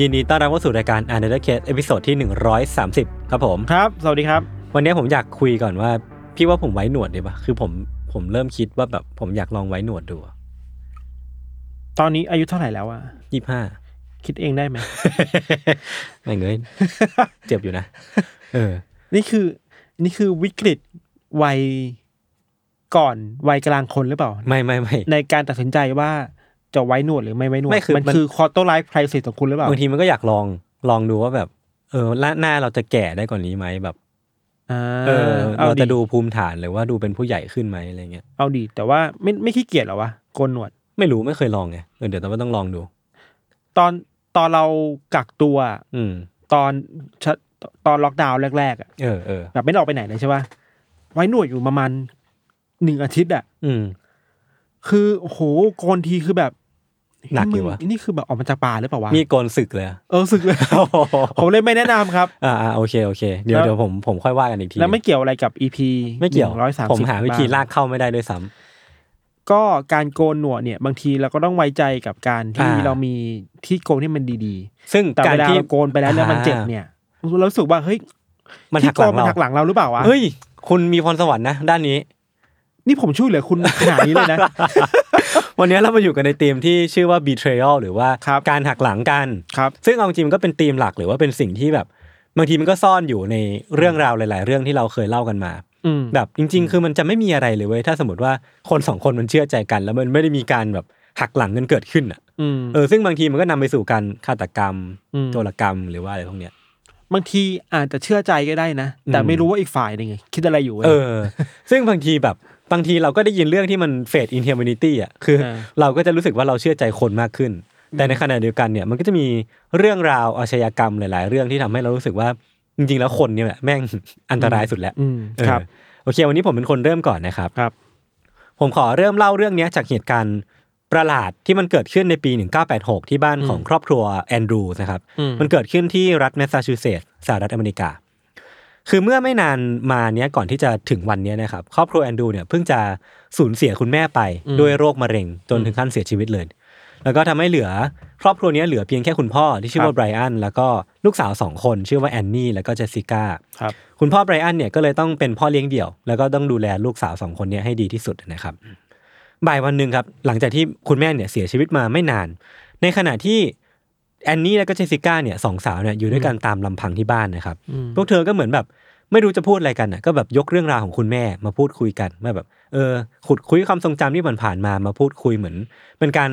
ยินดีต้อนรับเข้าสู่รายการ Untitled Case episode ที่ 130 ครับผม ครับ สวัสดีครับ วันนี้ผมอยากคุยก่อนว่า พี่ว่าผมไว้หนวดดีปะคือผมผมเริ่มคิดว่าแบบผมอยากลองไว้หนวดดู ตอนนี้อายุเท่าไหร่แล้วอะยี่ห้าคิดเองได้ไหม ไม่เงยเจ็บอยู่นะ เออ นี่คือ นี่คือวิกฤตวัยก่อนวัยกลางคนหรือเปล่า ไม่ไม่ไม่ในการตัดสินใจว่า จะไว้หนวดหรือไม่ไว้หนวดไม่คือมันมัน คือ quarter-life crisis ของคุณหรือเปล่าบางทีมันก็อยากลองลองดูว่าแบบ เออหน้าหน้าเราจะแก่ได้กว่านี้ไหมแบบ อ่าเออเอาเราดีจะดูภูมิฐานหรือว่าดูเป็นผู้ใหญ่ขึ้นไหมอะไรเงี้ยเอาดีแต่ว่าไม่ไม่ขี้เกียจเหรอวะโกนหนวด ไม่รู้ไม่เคยลองไงเออเดี๋ยวต้องต้องลองดู ตอนตอนเรากักตัวอืม ตอนชะตอนล็อกดาวน์แรกๆอะเออเออแบบไม่ได้ออกไปไหนเลยใช่ป่ะไว้หนวดอยู่ประมาณหนึ่งอาทิตย์อะ อืม คือโอ้โหโกนทีคือแบบ หนักอยู่วะมึงนี่คือแบบออกมาจากป่าหรือเปล่าวะมีโกนศึกเลยอะเออสึกเลยผมเลยไม่แนะนำครับอ่าอ่าโอเคโอเคเดี๋ยวแล้วเดี๋ยวผมผมค่อยว่ากันอีกทีแล้วไม่เกี่ยวอะไรกับ EP ไม่เกี่ยวร้อยสามผมหาวิธีลากเข้าไม่ได้ด้วยซ้ำก็การโกนหนวดเนี่ย บางทีเราก็ต้องไว้ใจกับการที่อ่าเรามีที่โกนที่มันดีซึ่งๆแต่การเวลาที่เราโกนไปแล้วแล้วมันเจ็บเนี่ยเรารู้สึกว่าเฮ้ยมันที่หักหลังโนมันเราหักหลังเราหรือเปล่าวะเฮ้ยคุณมีพรสวรรค์นะด้านนี้ นี่ผมช่วยเหลือคุณขนาดนี้เลยนะ วันนี้เรามาอยู่กันในธีมที่ชื่อว่า betrayal หรือว่าครับการหักหลังกันครับซึ่งเอาจริงๆมันก็เป็นธีมหลักหรือว่าเป็นสิ่งที่แบบ บางทีมันก็ซ่อนอยู่ในเรื่องราวหลาย ๆ เรื่องที่เราเคยเล่ากันมาอืมแบบจริง ๆ คือมันจะไม่มีอะไรเลยเว้ยถ้าสมมติว่าคนสองคนมันเชื่อใจกัน แล้วมันไม่ได้มีการแบบหักหลังกันเกิดขึ้นอะอืมเออซึ่งบางทีมันก็นำไปสู่การฆาตกรรมอืมโจรกรรมหรือว่าอะไรพวกเนี้ยบางทีอาจจะเชื่อใจก็ได้นะ แต่อืมไม่รู้ว่าอีกฝ่ายหนึ่งคิดอะไรอยู่ว้ยเออ ซึ่งบางทีแบบ บางทีเราก็ได้ยินเรื่องที่มัน faith in humanity อะคือเออเราก็จะรู้สึกว่าเราเชื่อใจคนมากขึ้น แต่ในขณะเดียวกันเนี่ยมันก็จะมีเรื่องราวอาชญากรรมหลาย ๆ เรื่องที่ทำให้เรารู้สึกว่าจริง ๆ แล้วคนเนี่ยแหละแม่งอันตรายสุดแล้วอืมเออครับโอเค วันนี้ผมเป็นคนเริ่มก่อนนะครับครับ ผมขอเริ่มเล่าเรื่องเนี้ยจากเหตุการณ์ประหลาดที่มันเกิดขึ้นในปี 1986 ที่บ้านของครอบครัวแอนดรูส์นะครับอืมมันเกิดขึ้นที่รัฐแมสซาชูเซตส์สหรัฐอเมริกา คือเมื่อไม่นานมาเนี้ยก่อนที่จะถึงวันเนี้ยนะครับครอบครัวแอนดรูเนี่ยเพิ่งจะสูญเสียคุณแม่ไปด้วยโรคมะเร็งจนถึงขั้นเสียชีวิตเลย แล้วก็ทำให้เหลือครอบครัวเนี้ยเหลือเพียงแค่คุณพ่อที่ชื่อว่าไบรอันแล้วก็ลูกสาวสองคนชื่อว่าแอนนี่แล้วก็เจสสิก้าครับคุณพ่อไบรอันเนี่ยก็เลยต้องเป็นพ่อเลี้ยงเดี่ยว แล้วก็ต้องดูแลลูกสาวสองคนเนี้ยให้ดีที่สุดนะครับบ่ายวันหนึ่งครับหลังจากที่คุณแม่เนี่ยเสียชีวิตมาไม่นาน ในขณะที่ แอนนี่และก็เจสสิก้าเนี่ยสองสาวเนี่ยอยู่ด้วยกันตามลำพังที่บ้านนะครับอืมพวกเธอก็เหมือนแบบไม่รู้จะพูดอะไรกันน่ะก็แบบยกเรื่องราวของคุณแม่มาพูดคุยกันว่าแบบ เออ ขุดคุยความทรงจำที่ผ่านๆมามาพูดคุยเหมือน เป็นการ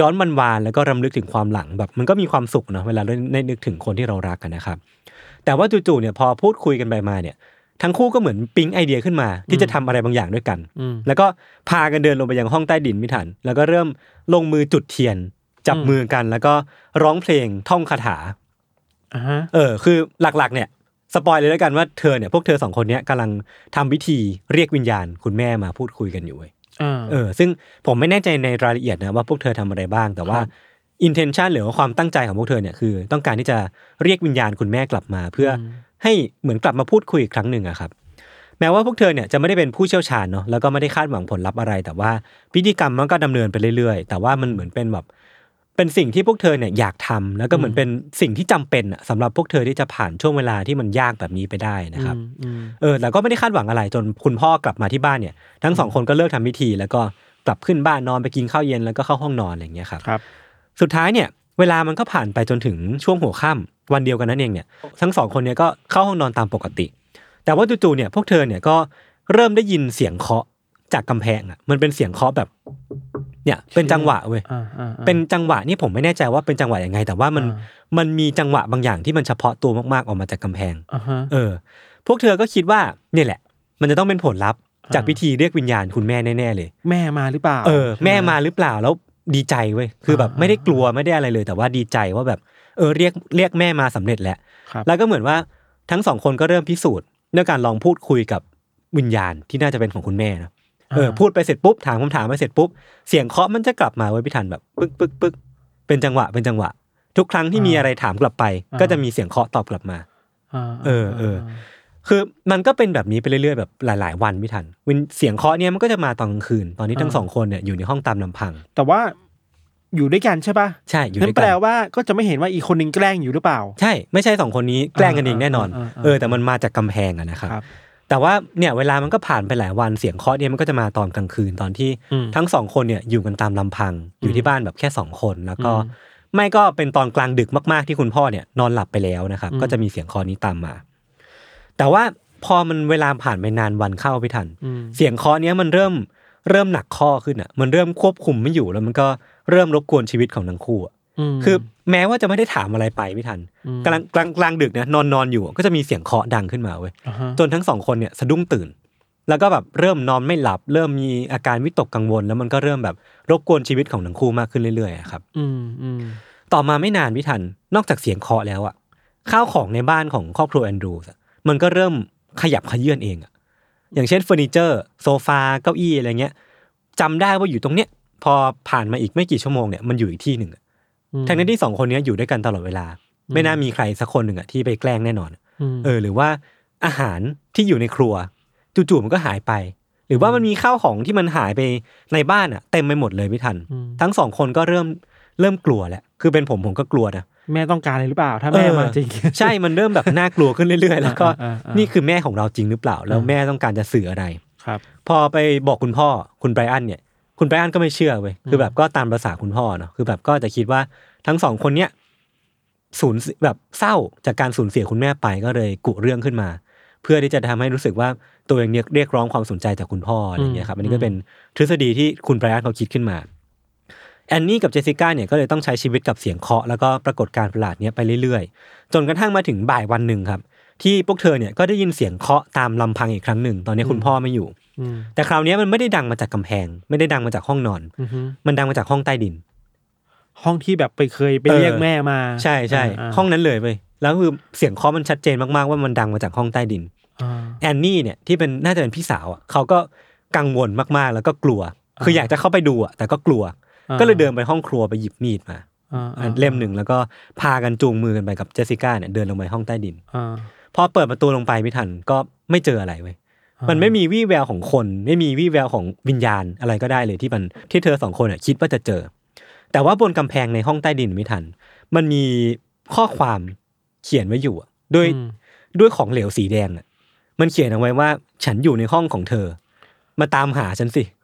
ย้อนวันวานแล้วก็รำลึกถึงความหลังแบบ มันก็มีความสุขเนาะเวลาได้ได้นึกถึงคนที่เรารักกันนะครับ แต่ว่าจู่ๆเนี่ยพอพูดคุยกันไปมาเนี่ย ทั้งคู่ก็เหมือนปิ๊งไอเดียขึ้นมา ที่จะทำอะไรบางอย่างด้วยกันอืมแล้วก็พากันเดินลงไปยังห้องใต้ดินไม่ทัน แล้วก็เริ่มลงมือจุดเทียน จับอืมมือกันแล้วก็ร้องเพลงท่องคาถาอ่าฮะเออ คือหลักๆ เนี่ยสปอยเลยแล้วกันว่าเธอเนี่ยพวกเธอสองคนเนี้ยกำลังทำพิธีเรียกวิญญาณคุณแม่มาพูดคุยกันอยู่เว้ยอ่าเออ ซึ่งผมไม่แน่ใจในรายละเอียดนะว่าพวกเธอทำอะไรบ้าง แต่ว่าครับ intention หรือว่าความตั้งใจของพวกเธอเนี่ยคือต้องการที่จะเรียกวิญญาณคุณแม่กลับมา เพื่ออมให้เหมือนกลับมาพูดคุยอีกครั้งหนึ่งอะครับ แม้ว่าพวกเธอเนี่ยจะไม่ได้เป็นผู้เชี่ยวชาญเนาะแล้วก็ไม่ได้คาดหวังผลลัพธ์อะไร แต่ว่าพิธีกรรมมันก็ดำเนินไปเรื่อยๆ แต่ว่ามันเหมือนเป็นแบบ เป็นสิ่งที่พวกเธอเนี่ยอยากทำแล้วก็เหมือนเป็นสิ่งที่จำเป็นอะสำหรับพวกเธอที่จะผ่านช่วงเวลาที่มันยากแบบนี้ไปได้นะครับอืมอืมเออแต่ก็ไม่ได้คาดหวังอะไรจนคุณพ่อกลับมาที่บ้านเนี่ย ทั้งสองคนก็เลิกทำพิธี แล้วก็กลับขึ้นบ้านนอนไปกินข้าวเย็นแล้วก็เข้าห้องนอนอะไรอย่างเงี้ยครับครับ สุดท้ายเนี่ย เวลามันก็ผ่านไปจนถึงช่วงหัวค่ำวันเดียวกันนั้นเองเนี่ยทั้งสองคนเนี่ยก็เข้าห้องนอนตามปกติ แต่ว่าจู่ๆเนี่ยพวกเธอเนี่ยก็เริ่มได้ยินเสียงเคาะจากกำแพงอะมันเป็นเสียงเคาะแบบ เนี่ยเป็นจังหวะเว้ยอ่าอ่าอ่าเป็นจังหวะนี่ผมไม่แน่ใจว่าเป็นจังหวะยังไง แต่ว่ามันอ่ามันมีจังหวะบางอย่างที่มันเฉพาะตัวมากๆออกมาจากกำแพงอ่าฮะเออ พวกเธอก็คิดว่าเนี่ยแหละ มันจะต้องเป็นผลลัพธ์อ่าจากพิธีเรียกวิญญาณคุณแม่แน่ๆเลย แม่มาหรือเปล่า เออใช่ไหแม่มาหรือเปล่าแล้วดีใจเว้ยคือแบบอ่าไม่ได้กลัวไม่ได้อะไรเลย แต่ว่าดีใจว่าแบบ เออเรียกเรียกแม่มาสำเร็จแล้วครับแล้วก็เหมือนว่าทั้งสองคนก็เริ่มพิสูจน์ด้วยการลองพูดคุยกับวิญญาณที่น่าจะเป็นของคุณแม่นะ เออพูดไปเสร็จปุ๊บถามคำถามไปเสร็จปุ๊บเสียงเคาะมันจะกลับมาไว้ยพี่ทันแบบปึ๊กปึ๊กปึ๊กเป็นจังหวะเป็นจังหวะ ทุกครั้งที่มีอะไรถามกลับไป ก็จะมีเสียงเคาะตอบกลับมาาเออเออคือมันก็เป็นแบบนี้ไปเรื่อยๆแบบหลาย ๆ วันพี่ทันวินเสียงเคาะเนี่ยมันก็จะมาตอนกลางคืน ตอนนี้ทั้งสองคนเนี่ยอยู่ในห้องตามลำพัง แต่ว่าอยู่ด้วยกันใช่ปะใช่อยู่นั่ด้วยนแปกัลนว่าก็จะไม่เห็นว่าอีกคนนึงแกล้งอยู่หรือเปล่า ใช่ไม่ใช่สองคนนี้แกล้งกันเองแน่นอนอ่าอ่าอ่าเออ แต่มันมาจากกำแพงอะนะครับครับ แต่ว่าเนี่ยเวลามันก็ผ่านไปหลายวันเสียงเคาะเนี่ยมันก็จะมาตอนกลางคืนตอนที่อืมทั้งสองคนเนี่ยอยู่กันตามลำพัง อยู่ที่บ้านแบบแค่สองคนแล้วก็อืมไม่ก็เป็นตอนกลางดึกมากๆที่คุณพ่อเนี่ยนอนหลับไปแล้วนะครับอืมก็จะมีเสียงเคาะนี้ตามมา แต่ว่าพอมันเวลาผ่านไปนานวันเข้าพี่ทันอืมเสียงเคาะเนี้ยมันเริ่มเริ่มหนักข้อขึ้นอะ มันเริ่มควบคุมไม่อยู่แล้วมันก็เริ่มรบกวนชีวิตของทั้งคู่อะมคือ แม้ว่าจะไม่ได้ถามอะไรไปไม่ทันอืมกลางกลางกลางดึกนะนอนนอนอยู่ก็จะมีเสียงเคาะดังขึ้นมาเว้ยอ่าฮะจนทั้งสองคนเนี่ยสะดุ้งตื่น แล้วก็แบบเริ่มนอนไม่หลับ เริ่มมีอาการวิตกกังวล แล้วมันก็เริ่มแบบรบกวนชีวิตของทั้งคู่มากขึ้นเรื่อยๆอะครับอืมอืมต่อมาไม่นานพี่ทันนอกจากเสียงเคาะแล้วอะข้าวของในบ้านของครอบครัวแอนดรูส์อะมันก็เริ่มขยับเขยื้อนเองอะอย่างเช่นเฟอร์นิเจอร์โซฟาเก้าอี้อะไรเงี้ยจำได้ว่าอยู่ตรงเนี้ยพอผ่านมาอีกไม่กี่ชั่วโมงเนี่ยมันอยู่อีกที่หนึ่งอะม ทั้งนั้นที่สองคนเนี้ยอยู่ด้วยกันตลอดเวลา ไม่น่ามีใครสักคนหนึ่งอะที่ไปแกล้งแน่นอนมเออ หรือว่าอาหารที่อยู่ในครัว จู่ๆมันก็หายไป หรือว่ามันมีข้าวของที่มันหายไปในบ้านอะเต็มไปหมดเลยพี่ธัญมทั้งสองคนก็เริ่มเริ่มกลัวแหละ คือเป็นผมผมก็กลัวนะแม่ต้องการอะไรหรือเปล่า ถ้าแม่เออมาจริง ใช่มันเริ่มแบบน่ากลัวขึ้นเรื่อยๆ แล้วก็อ่าอ่าอ่านี่คือแม่ของเราจริงหรือเปล่า แล้วอ่าแม่ต้องการจะสื่ออะไรครับ พอไปบอกคุณพ่อคุณไบรอันเนี่ย คุณไบรอันก็ไม่เชื่อเว้ยคือแบบก็ตามภาษาคุณพ่อเนาะคือแบบก็จะคิดว่าทั้งสองคนเนี้ยสูญเสียแบบเศร้าจากการสูญเสียคุณแม่ไปก็เลยกุเรื่องขึ้นมา เพื่อที่จะทำให้รู้สึกว่าตัวเองเนี่ยเรียกร้องความสนใจจากคุณพ่ออะไรอย่างเงี้ยครับอันนี้ก็เป็นทฤษฎีที่คุณไบรอันเขาคิดขึ้นมาแอนนี่กับเจสสิก้าเนี่ยก็เลยต้องใช้ชีวิตกับเสียงเคาะแล้วก็ปรากฏการณ์ประหลาดเนี้ยไปเรื่อยๆ จนกระทั่งมาถึงบ่ายวันหนึ่งครับ ที่พวกเธอเนี่ยก็ได้ยินเสียงเคาะตามลำพังอีกครั้งหนึ่ง ตอนนี้คุณพ่อไม่อยู่อืมแต่คราวเนี้ยมันไม่ได้ดังมาจากกำแพง ไม่ได้ดังมาจากห้องนอนอือฮึมันดังมาจากห้องใต้ดิน ห้องที่แบบไปเคยไปเออเรียกแม่มา ใช่ใช่าห้องนั้นเลยเว้ยแล้วคือเสียงเคาะมันชัดเจนมากๆว่ามันดังมาจากห้องใต้ดินอ่าแอนนี่เนี่ยที่เป็นน่าจะเป็นพี่สาวอะเขาก็กังวลมากๆ แล้วก็กลัว คืออ่าอยากจะเข้าไปดูอะแต่ก็กลัวอ่าก็เลยเดินไปห้องครัวไปหยิบมีดมาอ่าอ่าเล่มหนึ่งแล้วก็พากันจูงมือกันไปกับเจสสิก้าเนี่ยเดินลงไปห้องใต้ดินอ่า พอเปิดประตูลงไปไม่ทันก็ไม่เจออะไรเว้ยอ่ามัมันไม่มีวี่แววของคน ไม่มีวี่แววของวิญญาณอะไรก็ได้เลยที่มันที่เธอสองคนอะคิดว่าจะเจอ แต่ว่าบนกำแพงในห้องใต้ดินไม่ทัน มันมีข้อความเขียนไว้อยู่อะด้วยอืมด้วยของเหลวสีแดงอะมันเขียนเอาไว้ว่า ฉันอยู่ในห้องของเธอ มาตามหาฉันสิเออ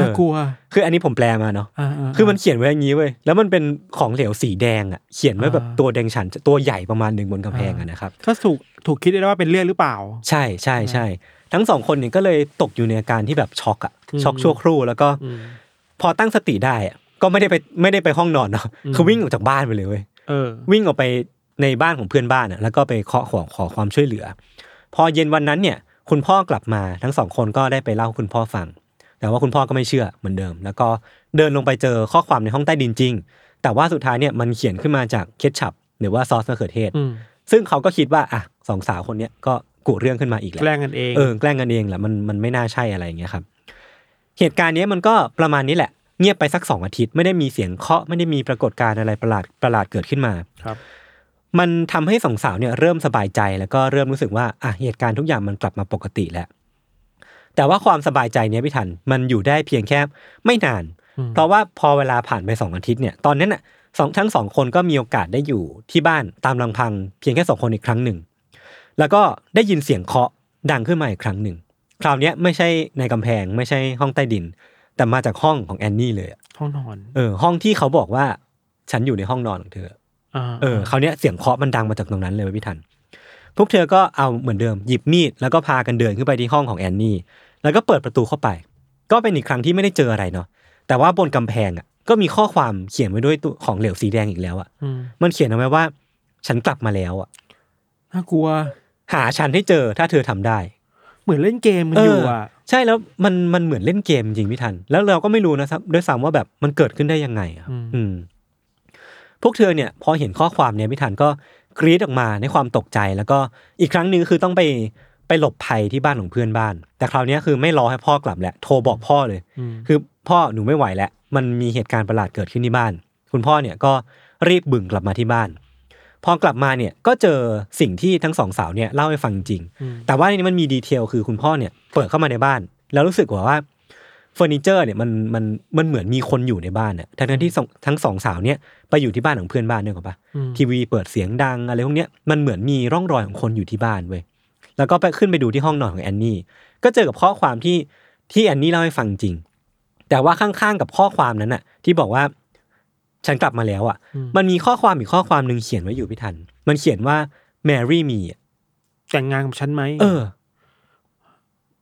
น่ากลัว คืออันนี้ผมแปลมาเนาะอ่าาคือมันเขียนไว้อย่างนี้เว้ยแล้วมันเป็นของเหลวสีแดงอะเขียนไว้แบบอ่าตัวแดงฉันตัวใหญ่ประมาณหนึ่งบนกำแพงอะนะครับก็ถูกถูกคิดได้ว่าเป็นเรื่องหรือเปล่า ใช่ใช่ใช่ทั้งสองคนเนี่ยก็เลยตกอยู่ในอาการที่แบบช็อกอะอืมช็อกชั่วครู่แล้วก็อืมพอตั้งสติได้อะก็ไม่ได้ไปไม่ได้ไปห้องนอนเนาะอืมคือวิ่งออกจากบ้านไปเลยเว้ยเออวิ่งออกไปในบ้านของเพื่อนบ้านอะแล้วก็ไปเคาะขอขอความช่วยเหลือ พอเย็นวันนั้นเนี่ย คุณพ่อกลับมาทั้งสองคนก็ได้ไปเล่าให้คุณพ่อฟัง แต่ว่าคุณพ่อก็ไม่เชื่อเหมือนเดิม แล้วก็เดินลงไปเจอข้อความในห้องใต้ดินจริง แต่ว่าสุดท้ายเนี่ยมันเขียนขึ้นมาจากเคชัพหรือว่าซอสมะเขือเทศอืมซึ่งเขาก็คิดว่าอะสองสาวคนเนี้ยก็กุเรื่องขึ้นมาอีกแหละแกล้งกันเองเออแกล้งกันเองแหละมันมันไม่น่าใช่อะไรอย่างเงี้ยครับเหตุการณ์เนี้ยมันก็ประมาณนี้แหละ เงียบไปสักสองอาทิตย์ไม่ได้มีเสียงเคาะไม่ได้มีปรากฏการณ์อะไรประหลาดประหลาดเกิดขึ้นมาครับ มันทำให้สองสาวเนี่ยเริ่มสบายใจแล้วก็เริ่มรู้สึกว่าอะเหตุการณ์ทุกอย่างมันกลับมาปกติแล้ว แต่ว่าความสบายใจเนี้ยพี่ทันมันอยู่ได้เพียงแค่ไม่นานอืมเพราะว่าพอเวลาผ่านไปสองอาทิตย์เนี่ยตอนนั้นน่ะสองทั้งสองคนก็มีโอกาสได้อยู่ที่บ้านตามลำพัง เพียงแค่สองคนอีกครั้งหนึ่ง แล้วก็ได้ยินเสียงเคาะดังขึ้นมาอีกครั้งหนึ่ง คราวเนี้ยไม่ใช่ในกำแพงไม่ใช่ห้องใต้ดิน แต่มาจากห้องของแอนนี่เลยอะห้องนอนเออ ห้องที่เขาบอกว่าฉันอยู่ในห้องนอนของเธออ่าเออคราวเนี้ยเสียงเคาะมันดังมาจากตรงนั้นเลยเว้ยพี่ทันพวกเธอก็เอาเหมือนเดิมหยิบมีดแล้วก็พากันเดินขึ้นไปที่ห้องของแอนนี่ แล้วก็เปิดประตูเข้าไป ก็เป็นอีกครั้งที่ไม่ได้เจออะไรเนาะแต่ว่าบนกำแพงอะก็มีข้อความเขียนไว้ด้วยตัวของเหลวสีแดงอีกแล้วอะอืมมันเขียนเอาไว้ว่า ฉันกลับมาแล้วอะน่ากลัว หาฉันให้เจอถ้าเธอทำได้ เหมือนเล่นเกมมันอยู่อะ ใช่แล้วมันมันเหมือนเล่นเกมจริงพี่ทัน แล้วเราก็ไม่รู้นะครับด้วยซ้ำว่าแบบมันเกิดขึ้นได้ยังไงอะครับอืมอืม พวกเธอเนี่ยพอเห็นข้อความเนี้ยพี่ทันก็กรีดออกมาในความตกใจ แล้วก็อีกครั้งหนึ่งคือต้องไป ไปหลบภัยที่บ้านของเพื่อนบ้าน แต่คราวเนี้ยคือไม่รอให้พ่อกลับแหละโทรบอกพ่อเลยอืมคือพ่อหนูไม่ไหวแล้ว มันมีเหตุการณ์ประหลาดเกิดขึ้นที่บ้าน คุณพ่อเนี่ยก็รีบบึ่งกลับมาที่บ้าน พอกลับมาเนี่ยก็เจอสิ่งที่ทั้งสองสาวเนี่ยเล่าให้ฟังจริงอืมแต่ว่าในนี้มันมีดีเทลคือคุณพ่อเนี่ยเปิดเข้ามาในบ้าน แล้วรู้สึกว่าว่าเฟอร์นิเจอร์เนี่ยมันมันมันเหมือนมีคนอยู่ในบ้านเนี่ยทั้งๆที่สองทั้งสองสาวเนี่ยไปอยู่ที่บ้านของเพื่อนบ้านเนี่ยหรอกปะอืมทีวีเปิดเสียงดังอะไรพวกเนี้ยมันเหมือนมีร่องรอยของคนอยู่ที่บ้านเว้ย แล้วก็ไปขึ้นไปดูที่ห้องนอนของแอนนี่ก็เจอกับข้อความที่ที่แอนนี่เล่าให้ฟังจริง แต่ว่าข้างๆกับข้อความนั้นน่ะ ที่บอกว่า ฉันกลับมาแล้วอะอืมมันมีข้อความอีกข้อความหนึ่งเขียนไว้อยู่พี่ทัน มันเขียนว่า marry me อะแต่งงานกับฉันไหมเออ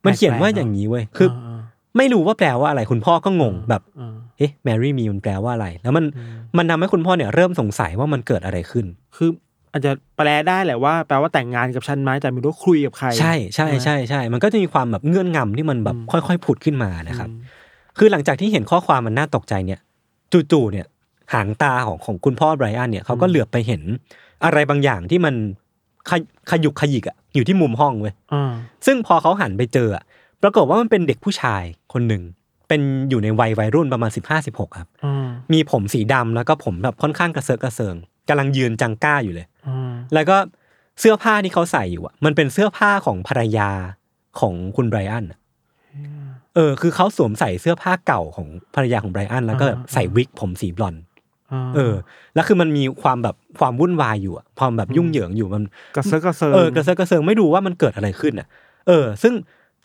มันเขียนว่าอย่างนี้เว้ยคือาไม่รู้ว่าแปลว่าอะไร คุณพ่อก็งงแบบอ่าเอ๊ะ marry me มันแปลว่าอะไร แล้วมันอืมมันทำให้คุณพ่อเนี่ยเริ่มสงสัยว่ามันเกิดอะไรขึ้น คือ อาจจะแปลได้แหละว่าแปลว่าแต่งงานกับฉันไหมแต่ไม่รู้คุยกับใคร ใช่ใช่ไหมใช่ใช่มันก็จะมีความแบบเงื่อนงำที่มันแบบอืมค่อยๆผุดขึ้นมานะครับอืมคือหลังจากที่เห็นข้อความมันน่าตกใจเนี่ย จู่ๆเนี่ย หางตาของของคุณพ่อไบรอันเนี่ยเขาก็เหลือบไปเห็น อะไรบางอย่างที่มันขยขยุกขยิกอะอยู่ที่มุมห้องเว้ยอ่าซึ่งพอเขาหันไปเจออะปรากฏว่ามันเป็นเด็กผู้ชายคนหนึ่งเป็นอยู่ในวัยวัยรุ่นประมาณสิบห้าสิบหกครับอ่ามีผมสีดำแล้วก็ผมแบบค่อนข้างกระเซาะกระเซิง กำลังยืนจังก้าอยู่เลยอ่าแล้วก็เสื้อผ้าที่เขาใส่อยู่อะมันเป็นเสื้อผ้าของภรรยาของคุณไบรอันอะเออ คือเขาสวมใส่เสื้อผ้าเก่าของภรรยาของไบรอันแล้วก็แบบใส่วิกผมสีบลอนด์าเออ แล้วคือมันมีความแบบความวุ่นวายอยู่อะความแบบยุ่งเหยิงอยู่มันกระเซาะกระเซิงเออกระเซาะกระเซิงไม่รู้ว่ามันเกิดอะไรขึ้นอะ เออ ซึ่ง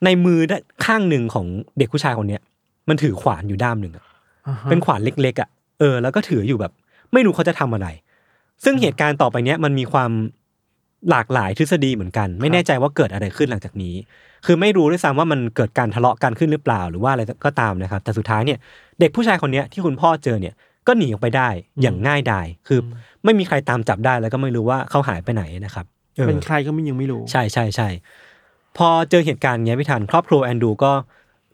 ในมือด้านข้างหนึ่งของเด็กผู้ชายคนเนี้ยมันถือขวานอยู่ด้ามหนึ่งอะาฮะเป็นขวานเล็กๆอะเออแล้วก็ถืออยู่แบบ ไม่รู้เขาจะทำอะไร ซึ่งเหตุการณ์ต่อไปเนี้ยมันมีความหลากหลายทฤษฎีเหมือนกัน ไม่แน่ใจว่าเกิดอะไรขึ้นหลังจากนี้ คือไม่รู้ด้วยซ้ำว่ามันเกิดการทะเลาะกันขึ้นหรือเปล่าหรือว่าอะไรก็ตามนะครับ แต่สุดท้ายเนี่ยเด็กผู้ชายคนเนี้ยที่คุณพ่อเจอเนี่ยก็หนีออกไปได้อย่างง่ายดายคืออไม่มีใครตามจับได้แล้วก็ไม่รู้ว่าเขาหายไปไหนนะครับออเป็นใครก็ไม่ยังไม่รู้ใช่ใช่ใช่พอเจอเหตุการณ์เงี้ยพี่ทันครอบครัวแอนดูก็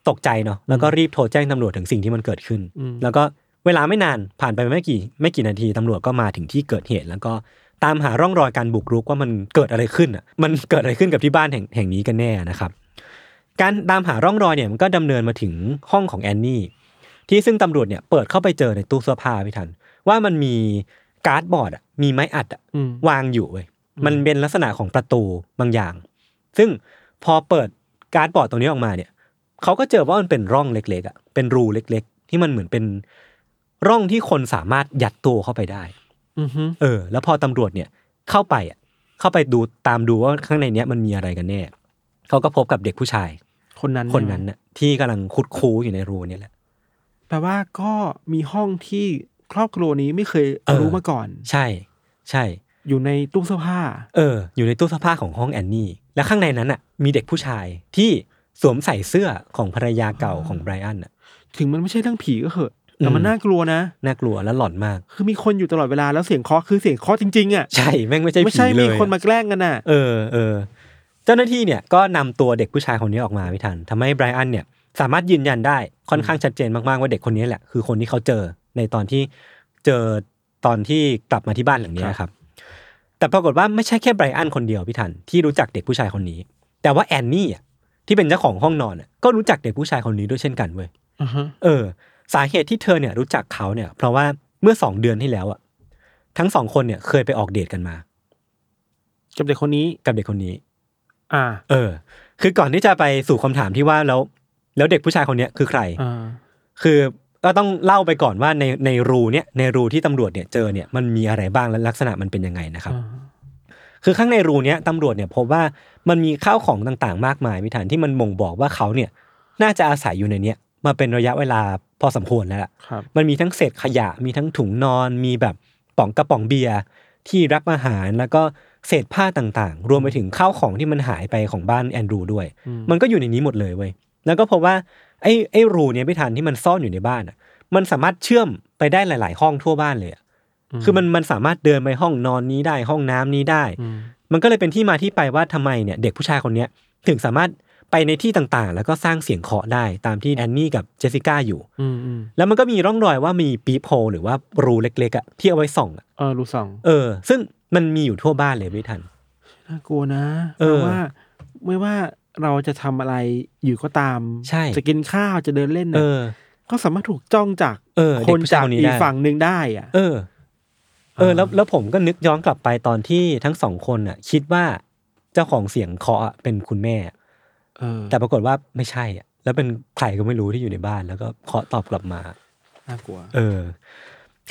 ตกใจเนาะแล้วก็รีบโทรแจ้งตำรวจถึงสิ่งที่มันเกิดขึ้นอืมแล้วก็ เวลาไม่นานผ่านไปไม่กี่ไม่กี่นาทีตำรวจก็มาถึงที่เกิดเหตุ แล้วก็ตามหาร่องรอยการบุกรุกว่ามันเกิดอะไรขึ้นอะมันเกิดอะไรขึ้นกับที่บ้านแห่งแห่งนี้กันแน่นะครับ การตามหาร่องรอยเนี่ยมันก็ดำเนินมาถึงห้องของแอนนี่ที่ซึ่งตำรวจเนี่ยเปิดเข้าไปเจอในตู้เสื้อผ้าพี่ทัน ว่ามันมีการ์ดบอร์ดอะมีไม้อัดอะอืมวางอยู่เว้ยมันเป็นลักษณะของประตูบางอย่าง ซึ่งพอเปิดการ์ดบอร์ดตรงนี้ออกมาเนี่ยเขาก็เจอว่ามันเป็นร่องเล็กๆอะเป็นรูเล็ก ๆ ที่มันเหมือนเป็น ร่องที่คนสามารถยัดตัวเข้าไปได้อือฮึเออ แล้วพอตำรวจเนี่ยเข้าไปอะ เข้าไปดูตามดูว่าข้างในเนี้ยมันมีอะไรกันแน่เขาก็พบกับเด็กผู้ชาย คนนั้นคนนั้นน่ะที่กำลังคุดคูอยู่ในรูเนี่ยแหละแปลว่าก็มีห้องที่ครอบครัวนี้ไม่เคยเออรู้มาก่อน ใช่ ใช่ อยู่ในตู้เสื้อผ้า เออ อยู่ในตู้เสื้อผ้าของห้องแอนนี่ และข้างในนั้นอะ มีเด็กผู้ชายที่สวมใส่เสื้อของภรรยาเก่าของไบรอันอะ ถึงมันไม่ใช่เรื่องผีก็เหอะ แต่มันอืมน่ากลัวนะ น่ากลัวและหลอนมาก คือมีคนอยู่ตลอดเวลาแล้วเสียงเคาะคือเสียงเคาะจริงๆอะใช่แม่งไม่ใช่ไม่ผีใช่เลมียคนมาแกล้งกันน่ะเออเออเจ้าหน้าที่เนี่ยก็นำตัวเด็กผู้ชายคนนี้ออกมาไม่ทันทำให้ไบรอันเนี่ยสามารถยืนยันได้ค่อนข้างชัดเจนมากๆว่าเด็กคนนี้แหละ คือคนที่เขาเจอในตอนที่เจอตอนที่กลับมาที่บ้านหลังนี้ครับ แต่ปรากฏว่าไม่ใช่แค่ไบรอันคนเดียวพี่ทันที่รู้จักเด็กผู้ชายคนนี้ แต่ว่าแอนนี่อะที่เป็นเจ้าของห้องนอนอะก็รู้จักเด็กผู้ชายคนนี้ด้วยเช่นกันเว้ยอ่าฮะเออ สาเหตุที่เธอเนี่ยรู้จักเขาเนี่ย เพราะว่าเมื่อสองเดือนที่แล้วอะทั้งสองคนเนี่ยเคยไปออกเดทกันมากับเด็กคนนี้กับเด็กคนนี้ อ่า เออ คือก่อนที่จะไปสู่คำถามที่ว่าแล้ว แล้วเด็กผู้ชายคนเนี้ยคือใครอ่าคือก็ต้องเล่าไปก่อนว่าในในรูเนี้ยในรูที่ตำรวจเนี่ยเจอเนี่ยมันมีอะไรบ้างและลักษณะมันเป็นยังไงนะครับอ่าคือข้างในรูเนี้ยตำรวจเนี่ยพบว่ามันมีข้าวของต่างๆ มากมายมิฐานที่มันบ่งบอกว่าเขาเนี่ย น่าจะอาศัยอยู่ในเนี้ยมาเป็นระยะเวลา พอสมควรแล้วล่ะครับมันมีทั้งเศษขยะมีทั้งถุงนอนมีแบบป๋องกระป๋องเบียร์ที่รับอาหารแล้วก็เศษผ้าต่างๆ รวมไปถึงข้าวของที่มันหายไปของบ้านแอนดรูด้วย มันก็อยู่ในนี้หมดเลยเว้ยแล้วก็พบว่าไอ้ไอ้รูเนี้ยพี่ทันที่มันซ่อนอยู่ในบ้านอะ มันสามารถเชื่อมไปได้หลาย ๆ ห้องทั่วบ้านเลยอะคือมันมันสามารถเดินไปห้องนอนนี้ได้ห้องน้ำนี้ได้ มันก็เลยเป็นที่มาที่ไปว่าทำไมเนี่ย เด็กผู้ชายคนเนี้ยถึงสามารถ ไปในที่ต่างๆ แล้วก็สร้างเสียงเคาะได้ตามที่แอนนี่กับเจสสิก้าอยู่ อืมอืมแล้วมันก็มีร่องรอยว่ามีปีโพหรือว่ารูเล็กๆอะที่เอาไว้ส่องอะเออรู้สองเออ ซึ่งมันมีอยู่ทั่วบ้านเลยไม่ทัน น่ากลัวนะเออพราะว่าไม่ว่าเราจะทำอะไรอยู่ก็ตาม ใช่ จะกินข้าวจะเดินเล่นเอน่ะอ ก็สามารถถูกจ้องจากเออคนเด็กผู้ชายจากคนนี้อีได้กฝั่งหนึ่งได้อะ เออ เออ แล้วแล้วผมก็นึกย้อนกลับไปตอนที่ทั้งสองคนอะ คิดว่าเจ้าของเสียงเคาะอะเป็นคุณแม่ เออแต่ปรากฏว่าไม่ใช่อะแล้วเป็นใครก็ไม่รู้ที่อยู่ในบ้าน แล้วก็เคาะตอบกลับมา น่ากลัว เออ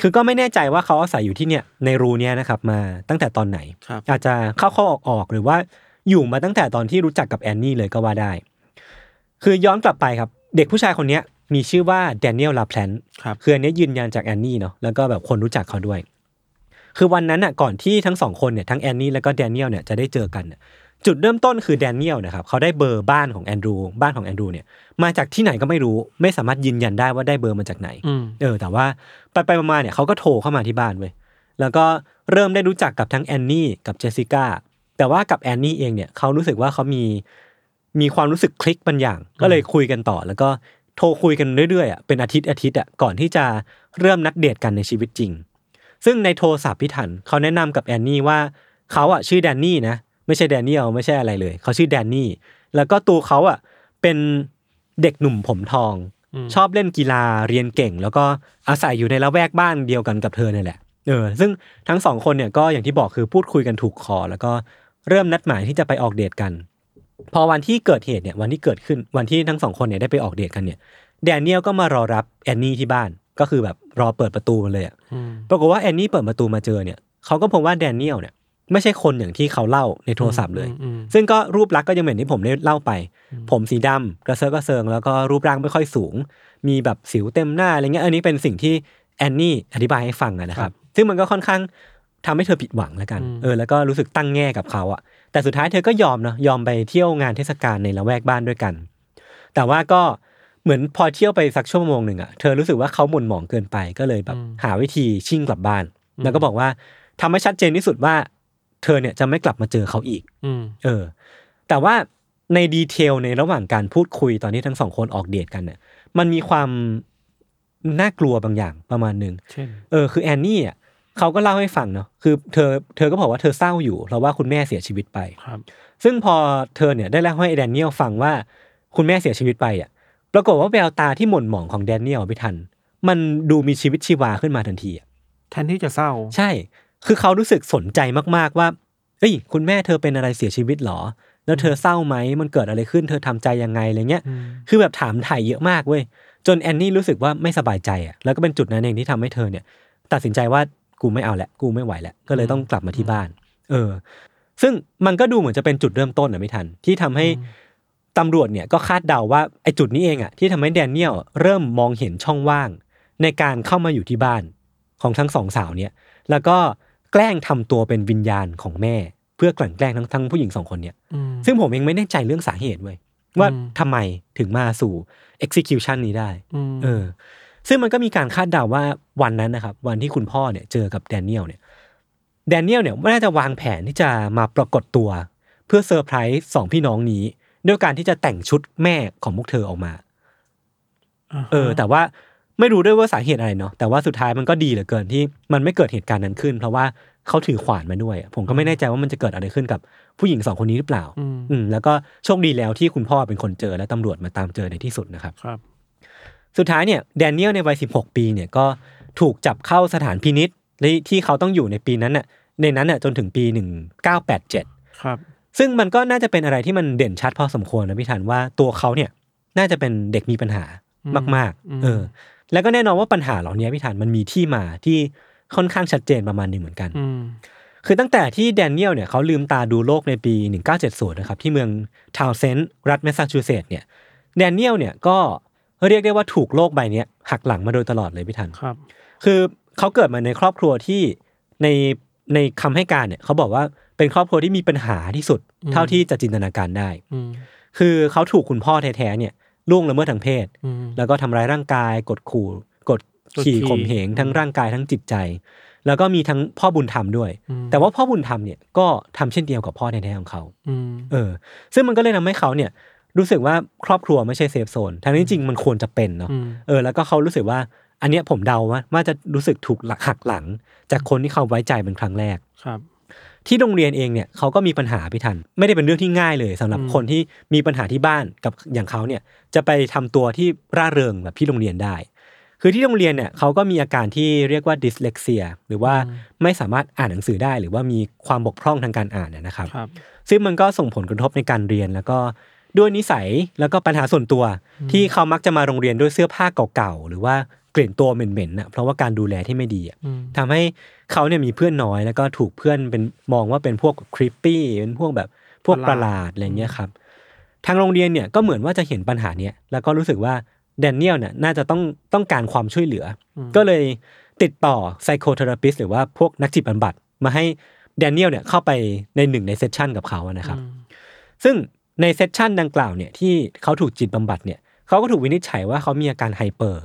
คือก็ไม่แน่ใจว่าเขาอาศัยอยู่ที่เนี่ยในรูเนี้ยนะครับ มาตั้งแต่ตอนไหน ครับ อาจจะเข้าเข้าออกออกหรือว่าอยู่มาตั้งแต่ตอนที่รู้จักกับแอนนี่เลยก็ว่าได้ คือย้อนกลับไปครับ เด็กผู้ชายคนเนี้ยมีชื่อว่าแดเนียลลาแพลน ครับ คืออันเนี้ยยืนยันจากแอนนี่เนาะแล้วก็แบบคนรู้จักเขาด้วย คือวันนั้นอะก่อนที่ทั้งสองคนเนี่ยทั้งแอนนี่แล้วก็แดเนียลเนี่ยจะได้เจอกันน่ะ จุดเริ่มต้นคือแดเนียลนะครับเขาได้เบอร์บ้านของแอนดรูบ้านของแอนดรูเนี่ยมาจากที่ไหนก็ไม่รู้ไม่สามารถยืนยันได้ว่าได้เบอร์มาจากไหนอืมเออแต่ว่าไปไปๆมาๆเนี่ยเขาก็โทรเข้ามาที่บ้านเว้ยแล้วก็เริ่มได้รู้จักกับทั้งแอนนี่กับเจสสิก้าแต่ว่ากับแอนนี่เองเนี่ยเขารู้สึกว่าเขามีมีความรู้สึกคลิกบางอย่าง ก็เลยคุยกันต่อ แล้วก็โทรคุยกันเรื่อยๆอะเป็นอาทิตย์อาทิตย์อะก่อนที่จะเริ่มนัดเดทกันในชีวิตจริง ซึ่งในโทรศัพท์พี่ทันเขาแนะนำกับแอนนี่ว่าเขาอะชื่อแดนนี่นะ ไม่ใช่แดเนียลไม่ใช่อะไรเลย เขาชื่อแดนนี่ แล้วก็ตัวเขาอะเป็นเด็กหนุ่มผมทอง ชอบเล่นกีฬาเรียนเก่ง แล้วก็อาศัยอยู่ในละแวกบ้านเดียวกันกับเธอเนี่ยแหละเออซึ่งทั้งสองคนเนี่ยก็อย่างที่บอกคือพูดคุยกันถูกคอ แล้วก็เริ่มนัดหมายที่จะไปออกเดทกัน พอวันที่เกิดเหตุเนี่ยวันที่เกิดขึ้นวันที่ทั้งสองคนเนี่ยได้ไปออกเดทกันเนี่ยแดเนียลก็มารอรับแอนนี่ที่บ้านก็คือแบบรอเปิดประตูมาเลยอะอืมปรากฏว่าแอนนี่เปิดประตูมาเจอเนี่ยเขาก็พบว่าแดเนียลเนี่ย ไม่ใช่คนอย่างที่เขาเล่าในโทรศัพท์เลยอืมซึ่งก็รูปลักษณ์ก็ยังเหมือนที่ผมได้เล่าไป ผมสีดำกระเซาะกระเซิง แล้วก็รูปร่างไม่ค่อยสูง มีแบบสิวเต็มหน้าอะไรเงี้ยอันนี้เป็นสิ่งที่แอนนี่อธิบายให้ฟังอะนะครับ ซึ่งมันก็ค่อนข้างทำให้เธอผิดหวังแล้วกัน เออ แล้วก็รู้สึกตั้งแง่กับเขาอะแต่สุดท้ายเธอก็ยอมเนาะ ยอมไปเที่ยวงานเทศกาลในละแวกบ้านด้วยกัน แต่ว่าก็เหมือนพอเที่ยวไปสักชั่วโมงหนึ่งอะเธอรู้สึกว่าเขาหม่นหมองเกินไป ก็เลยแบบหาวิธีชิ่งกลับบ้าน แล้วก็บอกว่าทำให้ชัดเจนที่สุดว่า เธอเนี่ยจะไม่กลับมาเจอเขาอีกอืมเออ แต่ว่าในดีเทลในระหว่างการพูดคุยตอนที่ทั้งสองคนออกเดทกันเนี่ย มันมีความน่ากลัวบางอย่างประมาณหนึ่งเช่นเออ คือแอนนี่อะเขาก็เล่าให้ฟังเนาะคือเธอเธอก็บอกว่าเธอเศร้าอยู่ เพราะว่าคุณแม่เสียชีวิตไปครับ ซึ่งพอเธอเนี่ยได้เล่าให้แดเนียลฟังว่าคุณแม่เสียชีวิตไปอะ ปรากฏว่าแววตาที่หม่นหมองของแดเนียลไม่ทัน มันดูมีชีวิตชีวาขึ้นมาทันทีอะแทนที่จะเศร้า ใช่ คือเขารู้สึกสนใจมากๆว่าเอ้ย คุณแม่เธอเป็นอะไรเสียชีวิตเหรอ แล้วเธอเศร้าไหมมันเกิดอะไรขึ้นเธอทำใจยังไงอะไรเงี้ยอืมคือแบบถามถ่ายเยอะมากเว้ยจนแอนนี่รู้สึกว่าไม่สบายใจอะแล้วก็เป็นจุดนั้นเองที่ทำให้เธอเนี่ย ตัดสินใจว่ากูไม่เอาแหละกูไม่ไหวแล้วก็เลยต้องกลับมาที่บ้าน เออ ซึ่งมันก็ดูเหมือนจะเป็นจุดเริ่มต้นนะไม่ทัน ที่ทำให้ตำรวจเนี่ยก็คาดเดาว่าไอ้จุดนี้เองอะที่ทำให้แดเนียลเริ่มมองเห็นช่องว่าง ในการเข้ามาอยู่ที่บ้านของทั้งสองสาวเนี่ย แล้วก็ แกล้งทำตัวเป็นวิญญาณของแม่ เพื่อกลั่นแกล้งทั้งทั้งผู้หญิงสองคนเนี่ยอืมซึ่งผมเองไม่แน่ใจเรื่องสาเหตุเว้ยว่าอืมทำไมถึงมาสู่ execution นี้ได้อืมเออ ซึ่งมันก็มีการคาดเดาว่าวันนั้นนะครับ วันที่คุณพ่อเนี่ยเจอกับแดเนียลเนี่ยแดเนียลเนี่ยน่าจะวางแผนที่จะมาปรากฏตัว เพื่อเซอร์ไพรส์สองพี่น้องนี้ ด้วยการที่จะแต่งชุดแม่ของพวกเธอออกมาาฮะเออ แต่ว่า ไม่รู้ด้วยว่าสาเหตุอะไรเนาะแต่ว่าสุดท้ายมันก็ดีเหลือเกินที่มันไม่เกิดเหตุการณ์นั้นขึ้น เพราะว่าเขาถือขวานมาด้วย ผมก็ไม่แน่ใจว่ามันจะเกิดอะไรขึ้นกับผู้หญิงสองคนนี้หรือเปล่า อืมอืมแล้วก็โชคดีแล้วที่คุณพ่อเป็นคนเจอและตำรวจมาตามเจอในที่สุดนะครับครับ สุดท้ายเนี่ยแดเนียลในวัย16 ปีเนี่ยก็ถูกจับเข้าสถานพินิษและที่เขาต้องอยู่ในปีนั้นน่ะในนั้นน่ะจนถึงปี 1987 ครับ ซึ่งมันก็น่าจะเป็นอะไรที่มันเด่นชัดพอสมควรนะพี่ธัญว่าตัวเขาเนี่ยน่าจะเป็นเด็กมีปัญหาอืมมากอืมๆเออ แล้วก็แน่นอนว่าปัญหาเหล่านี้พี่ธัญมันมีที่มาที่ค่อนข้างชัดเจนประมาณหนึ่งเหมือนกันอืมคือตั้งแต่ที่แดเนียลเนี่ยเขาลืมตาดูโลกในปี 1970นะครับที่เมืองทาวน์เซนด์รัฐแมสซาชูเซตส์เนี่ยแดเนียลเนี่ยก็เรียกได้ว่าถูกโลกใบเนี้ยหักหลังมาโดยตลอดเลยพี่ธัญครับ คือเขาเกิดมาในครอบครัวที่ในในคำให้การเนี่ยเขาบอกว่าเป็นครอบครัวที่มีปัญหาที่สุดอืมเท่าที่จะจินตนาการได้อืมคือเขาถูกคุณพ่อแท้ๆเนี่ย ล่วงละเมิดทางเพศอืมแล้วก็ทำร้ายร่างกาย กดขู่ กดกดขี่ขี่ข่มเหงทั้งร่างกายทั้งจิตใจ แล้วก็มีทั้งพ่อบุญธรรมด้วยอืมแต่ว่าพ่อบุญธรรมเนี่ยก็ทำเช่นเดียวกับพ่อแท้ๆของเขาอืมเออ ซึ่งมันก็เลยทำให้เขาเนี่ย รู้สึกว่าครอบครัวไม่ใช่เซฟโซนทั้งที่จริงมันควรจะเป็นเนาะอืมเออแล้วก็เขารู้สึกว่า อันเนี้ยผมเดาว่าว่าจะรู้สึกถูกหลักหักหลัง จากคนที่เขาไว้ใจเป็นครั้งแรกครับ ที่โรงเรียนเองเนี่ยเขาก็มีปัญหาพี่ทัน ไม่ได้เป็นเรื่องที่ง่ายเลยสำหรับอืมคนที่มีปัญหาที่บ้านกับอย่างเขาเนี่ยจะไปทำตัวที่ร่าเริงแบบที่โรงเรียนได้ คือที่โรงเรียนเนี่ยเขาก็มีอาการที่เรียกว่าดิสเล x เซีย หรือว่าไม่สามารถอ่านหนังสือได้ หรือว่ามีความบกพร่องทางการอ่านเนยนะครับครับซึ่งมันก็ส่งผลกระทบในการเรียนแล้วก็ด้วยนิสัยแล้วก็ปัญหาส่วนตัว ที่เขามักจะมาโรงเรียนด้วยเสื้อผ้าเก่าๆหรือว่ากลิ่นตัวเหม็นๆน่ะเพราะว่าการดูแลที่ไม่ดีอะอืมทำให้ เขาเนี่ยมีเพื่อนน้อยแล้วก็ถูกเพื่อนเป็นมองว่าเป็นพวก creepy เป็นพวกแบบพวกประหลาดอะไรเงี้ยครับทางโรงเรียนเนี่ยก็เหมือนว่าจะเห็นปัญหาเนี้ยแล้วก็รู้สึกว่าแดเนียลเนี่ยน่าจะต้องต้องการความช่วยเหลืออก็เลยติดต่อ psychotherapist หรือว่าพวกนักจิตบำบัดมาให้แดเนียลเนี่ยเข้าไปในหนึ่งใน session กับเขาอะนะครับ ซึ่งใน session ดังกล่าวเนี่ยที่เขาถูกจิตบำบัดเนี่ยเขาก็ถูกวินิจฉัยว่าเขามีอาการ hyper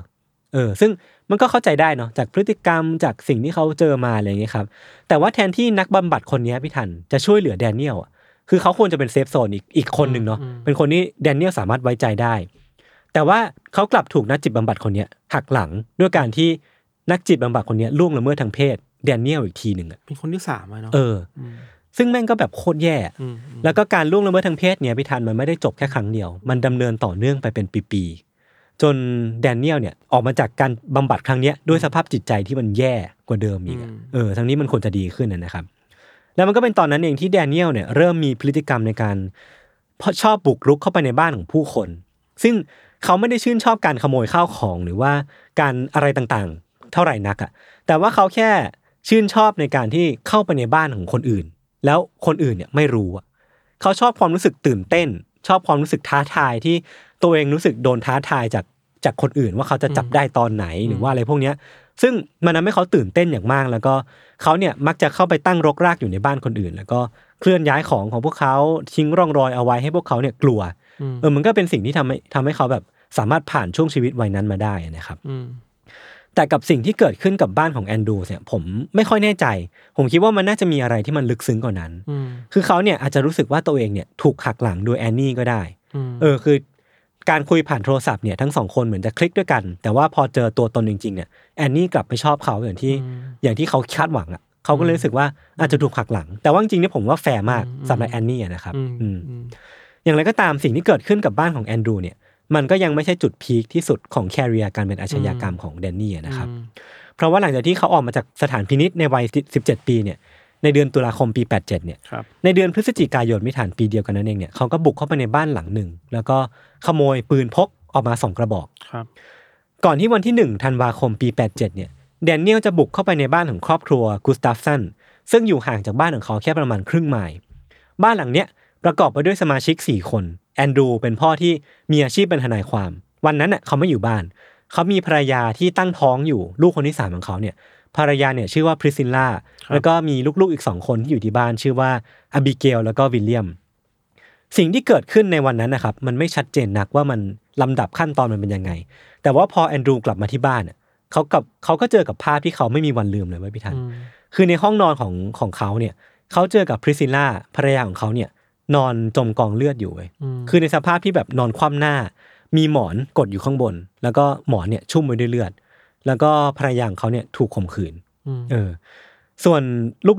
เออ ซึ่ง มันก็เข้าใจได้เนาะจากพฤติกรรมจากสิ่งที่เขาเจอมาอะไรอย่างเงี้ยครับแต่ว่าแทนที่นักบำบัดคนเนี้ยพี่ธัญจะช่วยเหลือแดเนียลอะคือเขาควรจะเป็น safe zone อีกอีกคนหนึ่งเนาะเป็นคนที่แดเนียลสามารถไว้ใจได้ แต่ว่าเขากลับถูกนักจิตบำบัดคนเนี้ยหักหลังด้วยการที่นักจิตบำบัดคนเนี้ยล่วงละเมิดทางเพศแดเนียลอีกทีหนึ่งอะเป็นคนที่สามอะเนาะเออ ซึ่งแม่งก็แบบโคตรแย่อืมแล้วก็การล่วงละเมิดทางเพศเนี่ยพี่ทันมันไม่ได้จบแค่ครั้งเดียว มันดำเนินต่อเนื่องไปเป็นปีๆ จนแดเนียลเนี่ยออกมาจากการบำบัดครั้งเนี้ยด้วยสภาพจิตใจที่มันแย่กว่าเดิมอีกอะเออทั้งนี้มันควรจะดีขึ้นนะนะครับ แล้วมันก็เป็นตอนนั้นเองที่แดเนียลเนี่ยเริ่มมีพฤติกรรมในการชอบบุกรุกเข้าไปในบ้านของผู้คน ซึ่งเขาไม่ได้ชื่นชอบการขโมยข้าวของหรือว่าการอะไรต่างๆ เท่าไหร่นักอะแต่ว่าเขาแค่ชื่นชอบในการที่เข้าไปในบ้านของคนอื่น แล้วคนอื่นเนี่ยไม่รู้อะเขาชอบความรู้สึกตื่นเต้น ชอบความรู้สึกท้าทายที่ ตัวเองรู้สึกโดนท้าทายจากจากคนอื่นว่าเขาจะจับได้ตอนไหนหรือว่าอะไรพวกเนี้ย ซึ่งมันทำให้เขาตื่นเต้นอย่างมาก แล้วก็เขาเนี่ยมักจะเข้าไปตั้งรกรากอยู่ในบ้านคนอื่น แล้วก็เคลื่อนย้ายของของพวกเขาทิ้งร่องรอยเอาไว้ให้พวกเขาเนี่ยกลัวเออมันก็เป็นสิ่งที่ทำให้ทำให้เขาแบบสามารถผ่านช่วงชีวิตวัยนั้นมาได้นะครับอืมแต่กับสิ่งที่เกิดขึ้นกับบ้านของแอนดรูเนี่ยผมไม่ค่อยแน่ใจ ผมคิดว่ามันน่าจะมีอะไรที่มันลึกซึ้งกว่านั้นอืมคือเขาเนี่ยอาจจะรู้สึกว่าตัวเองเนี่ยถูกหักหลังโดยแอนนี่ก็ได้อืมเออคือ การคุยผ่านโทรศัพท์เนี่ยทั้งสองคนเหมือนจะคลิกด้วยกัน แต่ว่าพอเจอตัวตนจริงๆเนี่ยแอนนี่กลับไม่ชอบเขาอย่างที่อย่างที่เขาคาดหวังอะเขาก็เลยรู้สึกว่าอาจจะถูกหักหลัง แต่ว่าจริงๆเนี่ยผมว่าแฟร์มากสำหรับแอนนี่อะนะครับอืมอืมอืมอย่างไรก็ตามสิ่งที่เกิดขึ้นกับบ้านของแอนดรูเนี่ยมันก็ยังไม่ใช่จุดพีคที่สุดของแคริเอร์การเป็นอาชญากรรมของแดนนี่อะนะครับ เพราะว่าหลังจากที่เขาออกมาจากสถานพินิษในวัย 17 ปีเนี่ย ในเดือนตุลาคมปี 87เนี่ยครับในเดือนพฤศจิกายนไม่ฐานปีเดียวกันนั้นเองเนี่ยเขาก็บุกเข้าไปในบ้านหลังหนึ่ง แล้วก็ขโมยปืนพกออกมาสองกระบอกครับ ก่อนที่วันที่1ธันวาคมปี 87เนี่ยแดเนียลจะบุกเข้าไปในบ้านของครอบครัวกูสตาฟสันซึ่งอยู่ห่างจากบ้านของเขาแค่ประมาณครึ่งไมล์บ้านหลังเนี้ยประกอบไปด้วยสมาชิก 4 คน แอนดรูเป็นพ่อที่มีอาชีพเป็นทนายความ วันนั้นน่ะเขาไม่อยู่บ้าน เขามีภรรยาที่ตั้งท้องอยู่ลูกคนที่สามของเขาเนี่ย ภรรยาเนี่ยชื่อว่าพริสซิลล่าแล้วก็มีลูกๆอีกสองคนที่อยู่ที่บ้านชื่อว่าอบิเกลแล้วก็วิลเลียม สิ่งที่เกิดขึ้นในวันนั้นนะครับ มันไม่ชัดเจนนักว่ามันลำดับขั้นตอนมันเป็นยังไง แต่ว่าพอแอนดรูกลับมาที่บ้านน่ะเขากับเขาก็เจอกับภาพที่เขาไม่มีวันลืมเลยเว้ยพี่ทัน คือในห้องนอนของของเขาเนี่ยเขาเจอกับพริซิลล่าภรรยาของเขาเนี่ยนอนจมกองเลือดอยู่เว้ยคือในสภาพที่แบบนอนคว่ำหน้า มีหมอนกดอยู่ข้างบน แล้วก็หมอนเนี่ยชุ่มไปด้วยเลือด แล้วก็ภรรยาของเขาเนี่ยถูกข่มขืนเออ ส่วน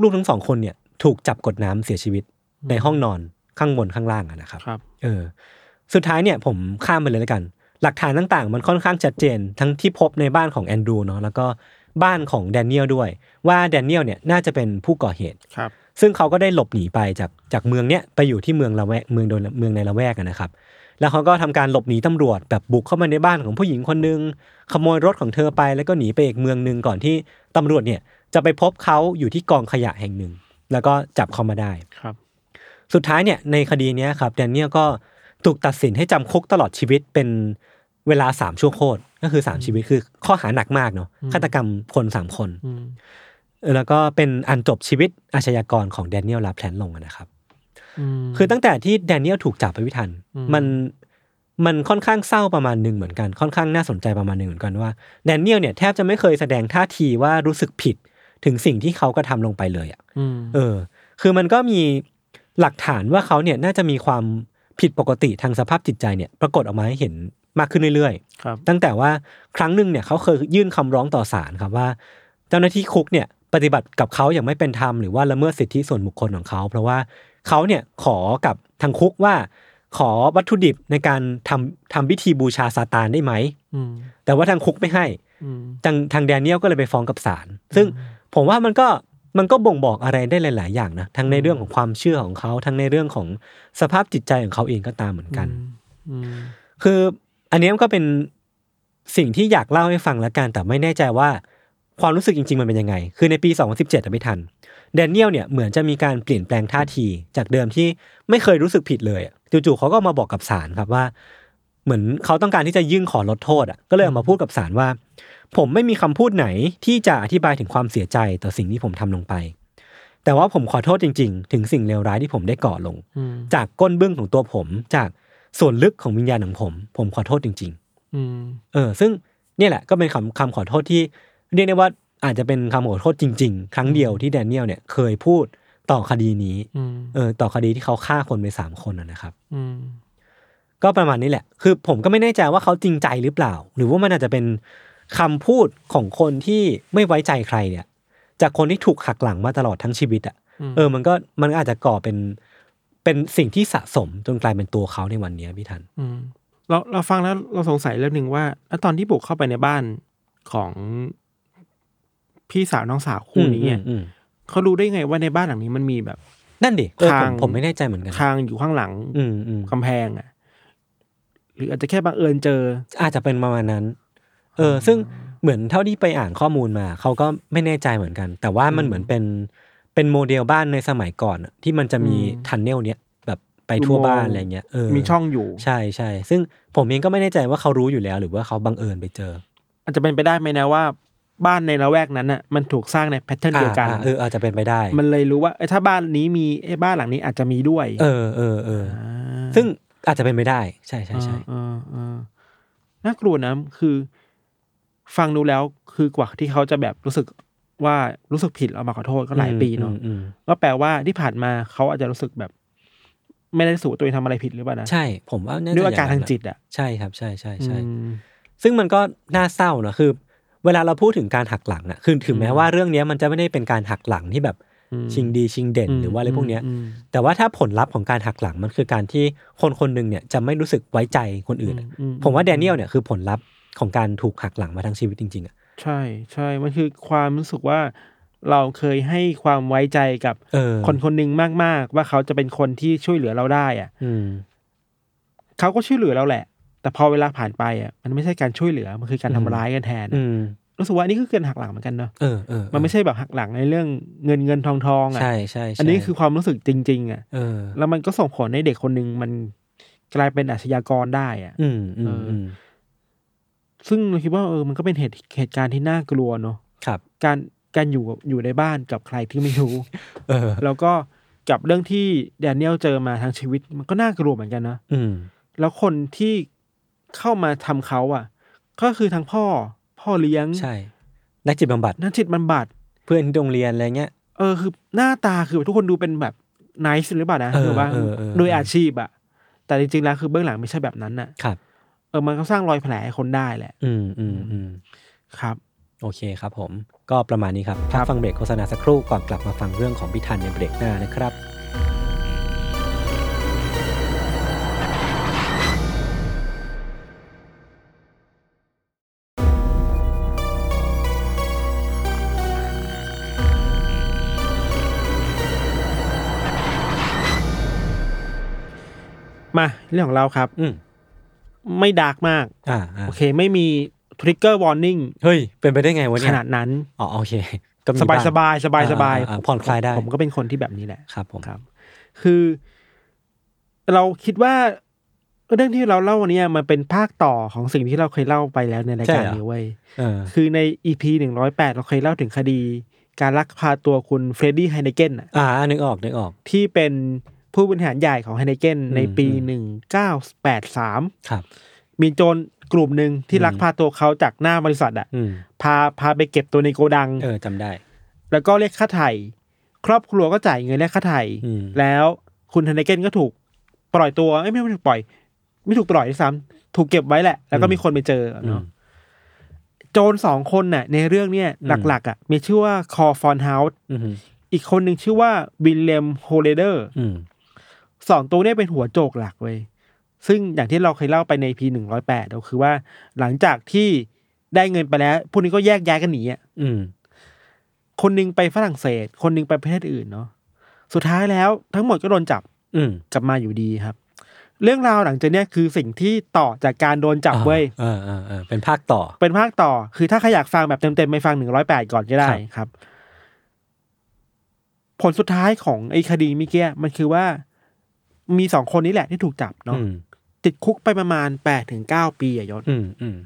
ลูกๆทั้งสองคนเนี่ยถูกจับกดน้ำเสียชีวิตในห้องนอนข้างบนข้างล่างอะนะครับครับเออ สุดท้ายเนี่ยผมข้ามไปเลยแล้วกัน หลักฐานต่างๆ มันค่อนข้างชัดเจน ทั้งที่พบในบ้านของแอนดรูเนาะแล้วก็บ้านของแดเนียลด้วย ว่าแดเนียลเนี่ยน่าจะเป็นผู้ก่อเหตุครับซึ่งเขาก็ได้หลบหนีไปจากจากเมืองเนี้ยไปอยู่ที่เมืองละแวกเมืองโดนเมืองในละแวกอะนะครับ แล้วเขาก็ทำการหลบหนีตำรวจแบบบุกเข้ามาในบ้านของผู้หญิงคนหนึง ขโมยรถของเธอไปแล้วก็หนีไปอีกเมืองหนึ่งก่อนที่ตำรวจเนี่ยจะไปพบเขาอยู่ที่กองขยะแห่งหนึ่ง แล้วก็จับเขามาได้ครับ สุดท้ายเนี่ยในคดีเนี้ยครับแดเนียลก็ถูกตัดสินให้จำคุกตลอดชีวิตเป็นเวลาสามชั่วโคตรก็คือสามชีวิตคือข้อหาหนักมากเนาะฆาตกรรมคนสามคนแล้วก็เป็นอันจบชีวิตอาชญากรของแดเนียลลาแพลนลงอะนะครับม คือตั้งแต่ที่แดเนียลถูกจับไปวิทันอืมมันมันค่อนข้างเศร้าประมาณหนึ่งเหมือนกัน ค่อนข้างน่าสนใจประมาณหนึ่งเหมือนกันว่าแดเนียลเนี่ยแทบจะไม่เคยแสดงท่าทีว่ารู้สึกผิดถึงสิ่งที่เขากระทำลงไปเลยอะอืมเออ คือมันก็มีหลักฐานว่าเขาเนี่ยน่าจะมีความผิดปกติทางสภาพจิตใจเนี่ย ปรากฏออกมาให้เห็นมากขึ้นเรื่อยๆครับตั้งแต่ว่าครั้งหนึ่งเนี่ยเขาเคยยื่นคำร้องต่อศาลครับว่า เจ้าหน้าที่คุกเนี่ยปฏิบัติกับเขาอย่างไม่เป็นธรรมหรือว่าละเมิดสิทธิส่วนบุคคลของเขา เพราะว่า เขาเนี่ยขอกับทางคุกว่าขอวัตถุดิบในการทำทำพิธีบูชาซาตานได้ไหมอืมแต่ว่าทางคุกไม่ให้อืมทางทางแดเนียลก็เลยไปฟ้องกับศาลซึ่งผมว่ามันก็มันก็บ่งบอกอะไรได้หลาย ๆ อย่างนะทั้งในเรื่องของความเชื่อของเขาทั้งในเรื่องของสภาพจิตใจของเขาเองก็ตามเหมือนกันอืมคืออันเนี้ยมันก็เป็นสิ่งที่อยากเล่าให้ฟังแล้วกันแต่ไม่แน่ใจว่า ความรู้สึกจริงๆมันเป็นยังไง คือในปี 2017อะไม่ทันแดเนียลเนี่ยเหมือนจะมีการเปลี่ยนแปลงท่าที จากเดิมที่ไม่เคยรู้สึกผิดเลยอะจู่ๆเขาก็มาบอกกับศาลครับว่า เหมือนเขาต้องการที่จะยื่นขอลดโทษอะก็เลยออกมาพูดกับศาลว่า ผมไม่มีคำพูดไหนที่จะอธิบายถึงความเสียใจต่อสิ่งที่ผมทำลงไป แต่ว่าผมขอโทษจริง ๆ ถึงสิ่งเลวร้ายที่ผมได้ก่อลงอืมจากก้นเบื้องของตัวผม จากส่วนลึกของวิญญาณของผม ผมขอโทษจริงอืมๆเออ ซึ่งเนี่ยแหละก็เป็นคำคำขอโทษที่ เรียกได้ว่าอาจจะเป็นคำขอโทษจริง ๆ ครั้งเดียวที่แดเนียลเนี่ยเคยพูดต่อคดีนี้อืมเออต่อคดีที่เขาฆ่าคนไปสามคนนะนะครับอืมก็ประมาณนี้แหละ คือผมก็ไม่แน่ใจว่าเขาจริงใจหรือเปล่า หรือว่ามันอาจจะเป็นคำพูดของคนที่ไม่ไว้ใจใครเนี่ย จากคนที่ถูกหักหลังมาตลอดทั้งชีวิตอะอืมเออ มันก็มันก็อาจจะก่อเป็นเป็นสิ่งที่สะสมจนกลายเป็นตัวเขาในวันเนี้ยพี่ทันอืมเราเราฟังแล้วเราสงสัยเรื่องหนึ่งว่าแล้วตอนที่บุกเข้าไปในบ้านของ พี่สาวน้องสาวคู่นี้อะอืมอืมเขารู้ได้ไงว่าในบ้านหลังนี้มันมีแบบ นั่นดิเออผมทางผมไม่แน่ใจเหมือนกันคางอยู่ข้างหลัง อืมอืมกำแพงอะ หรืออาจจะแค่บังเอิญเจอ อาจจะเป็นประมาณนั้น เออ ซึ่งเหมือนเท่าที่ไปอ่านข้อมูลมาเขาก็ไม่แน่ใจเหมือนกัน แต่ว่ามันเหมือนเป็นเป็นโมเดลบ้านในสมัยก่อนอะที่มันจะมีอืม tunnel เนี้ยแบบไปทั่วอุโมงค์บ้านอะไรเงี้ยเออมีช่องอยู่ใช่ใช่ซึ่งผมเองก็ไม่แน่ใจว่าเขารู้อยู่แล้ว หรือว่าเขาบังเอิญไปเจอ อาจจะเป็นไปได้ไหมนะว่า บ้านในละแวกนั้นอะมันถูกสร้างใน pattern เดียวกันอ่าอ่าเอออาจจะเป็นไปได้ มันเลยรู้ว่าเอ้ยถ้าบ้านนี้มีเอ้ยบ้านหลังนี้อาจจะมีด้วย เออเออเออาซึ่งอาจจะเป็นไปได้ ใช่ใช่ใช่เออเออเออน่ากลัวนะคือ ฟังดูแล้วคือกว่าที่เขาจะแบบรู้สึกว่ารู้สึกผิดแล้วมาขอโทษก็หลายปีเนาะอืมอืมก็แปลว่าที่ผ่านมาเขาอาจจะรู้สึกแบบ ไม่ได้รู้สูตัวเองทำอะไรผิดหรือเปล่านะใช่ ผมว่าน่าจะด้วยอาการย่ทางนั้นจิตอะใช่ครับ ใช่ใช่ใช่อืมซึ่งมันก็น่าเศร้านะคือ เวลาเราพูดถึงการหักหลังอะคือถึงแม้ว่าเรื่องเนี้ยมันจะไม่ได้เป็นการหักหลังที่แบบอืมชิงดีชิงเด่นอืมหรือว่าอะไรพวกเนี้ยอืมแต่ว่าถ้าผลลัพธ์ของการหักหลังมันคือการที่คนคนหนึ่งเนี่ยจะไม่รู้สึกไว้ใจคนอื่นอะอืมผมว่าแดเนียลเนี่ยคือผลลัพธ์ของการถูกหักหลังมาทั้งชีวิตจริงๆอะใช่ใช่มันคือความรู้สึกว่าเราเคยให้ความไว้ใจกับเออคนคนหนึ่งมากๆ ว่าเขาจะเป็นคนที่ช่วยเหลือเราได้อะอืมเขาก็ช่วยเหลือเราแหละ แต่พอเวลาผ่านไปอะมันไม่ใช่การช่วยเหลือมันคือการอืทำมร้ายกันแทนอืมรู้สึกว่าอันนี้ก็คือการหักหลังเหมือนกันเนาะเออเออมันไม่ใช่แบบหักหลังในเรื่องเงินเงินทองทองอะใช่ใช่ใช่อันนี้คือความรู้สึกจริง ๆ อะเออแล้วมันก็ส่งผลให้เด็กคนหนึ่งมันกลายเป็นอาชญากรได้อะ อืมอืมเอออือืมซึ่งเราคิดว่าเออมันก็เป็นเหตุเหตุการณ์ที่น่ากลัวเนาะครับ การการอยู่กับอยู่ในบ้านกับใครที่ไม่รู้ เออ แล้วก็กับเรื่องที่แดเนียลเจอมาทั้งชีวิต มันก็น่ากลัวเหมือนกันนะอืมแล้วคนที่ เข้ามาทำเขาอะ ก็คือทั้งพ่อ พ่อเลี้ยงใช่ นักจิตบำบัดนักจิตบำบัด เพื่อนที่โรงเรียนอะไรเงี้ยเออคือหน้าตาคือทุกคนดูเป็นแบบน c e หรือเปล่านะเออหรือว่าเออเออโดยอาชีพอะแต่จริงๆแล้วคือเบื้องหลังไม่ใช่แบบนั้นน่ะครับ เออมันก็สร้างรอยแผลให้คนได้แหละ อืมอืมอืมครับ โอเคครับผม ก็ประมาณนี้ครับพักฟังเบรกโฆษณาสักครู่ก่อนกลับมาฟังเรื่องของพี่ทันในเบรกหน้านะครับ มาเรื่องของเราครับ อืมไม่ dark มากอ่าอ่าโอเค ไม่มีทริกเกอร์วอร์นิ่งเฮ้ย เป็นไปได้ไงวะขนาดนั้นเนี่ย อ๋อโอเคก็มีสบายงสบายสบายสบายอ่าอ่าผ่อนคลายได้ ผมก็เป็นคนที่แบบนี้แหละครับผมครับ คือ เราคิดว่าเรื่องที่เราเล่าวันนี้มันเป็นภาคต่อของสิ่งที่เราเคยเล่าไปแล้วในรายการนี้เว้ยเออคือใน EP หนึ่งร้อยแปดเราเคยเล่าถึงคดี การลักพาตัวคุณเฟรดดี้ไฮเนเกนอะอ่านึกออกนึกออก ที่เป็น ผู้บริหารใหญ่ของไฮเนเกนในปีอืมหนึ่งเก้าแปดสามครับมีโจรกลุ่มหนึ่งที่ลักพาตัวเขาจากหน้าบริษัทอะอืมพาพาไปเก็บตัวในโกดัง เออจำได้ แล้วก็เรียกค่าไถ่ครอบครัวก็จ่ายเงินเรียกค่าไถ่อืมแล้วคุณไฮเนเกนก็ถูกปล่อยตัวเอ้ยไม่ไม่ถูกปล่อย ไม่ถูกปล่อยด้วยซ้ำถูกเก็บไว้แหละ แล้วก็มีคนไปเจออืเนาะมโจรสองคนน่ะ ในเรื่องเนี้ยอืมหลัก ๆ อะ มีชื่อว่าคอฟอนเฮาส์อืมอีกคนหนึ่งชื่อว่าวิลเลมโฮเลเดอร์อืม สองตัวเนี้ยเป็นหัวโจกหลักเว้ยซึ่งอย่างที่เราเคยเล่าไปใน EP หนึ่งร้อยแปดก็คือว่า หลังจากที่ได้เงินไปแล้วพวกนี้ก็แยกย้ายกันหนีอะอืมคนหนึ่งไปฝรั่งเศส คนหนึ่งไปประเทศอื่นเนาะสุดท้ายแล้วทั้งหมดก็โดนจับ อืมกลับมาอยู่ดีครับ เรื่องราวหลังจากเนี้ยคือสิ่งที่ต่อจากการโดนจับเว้ยเออเออเออเป็นภาคต่อ เป็นภาคต่อ คือถ้าใครอยากฟังแบบเต็มๆไปฟังหนึ่งร้อยแปดก่อนก็ได้ครับครับผลสุดท้ายของไอ้คดีเมิเกี้มันคือว่า มีสองคนนี้แหละที่ถูกจับเนาะอืมติดคุกไปประมาณแปดถึงเก้าปีอะยศอืมอืม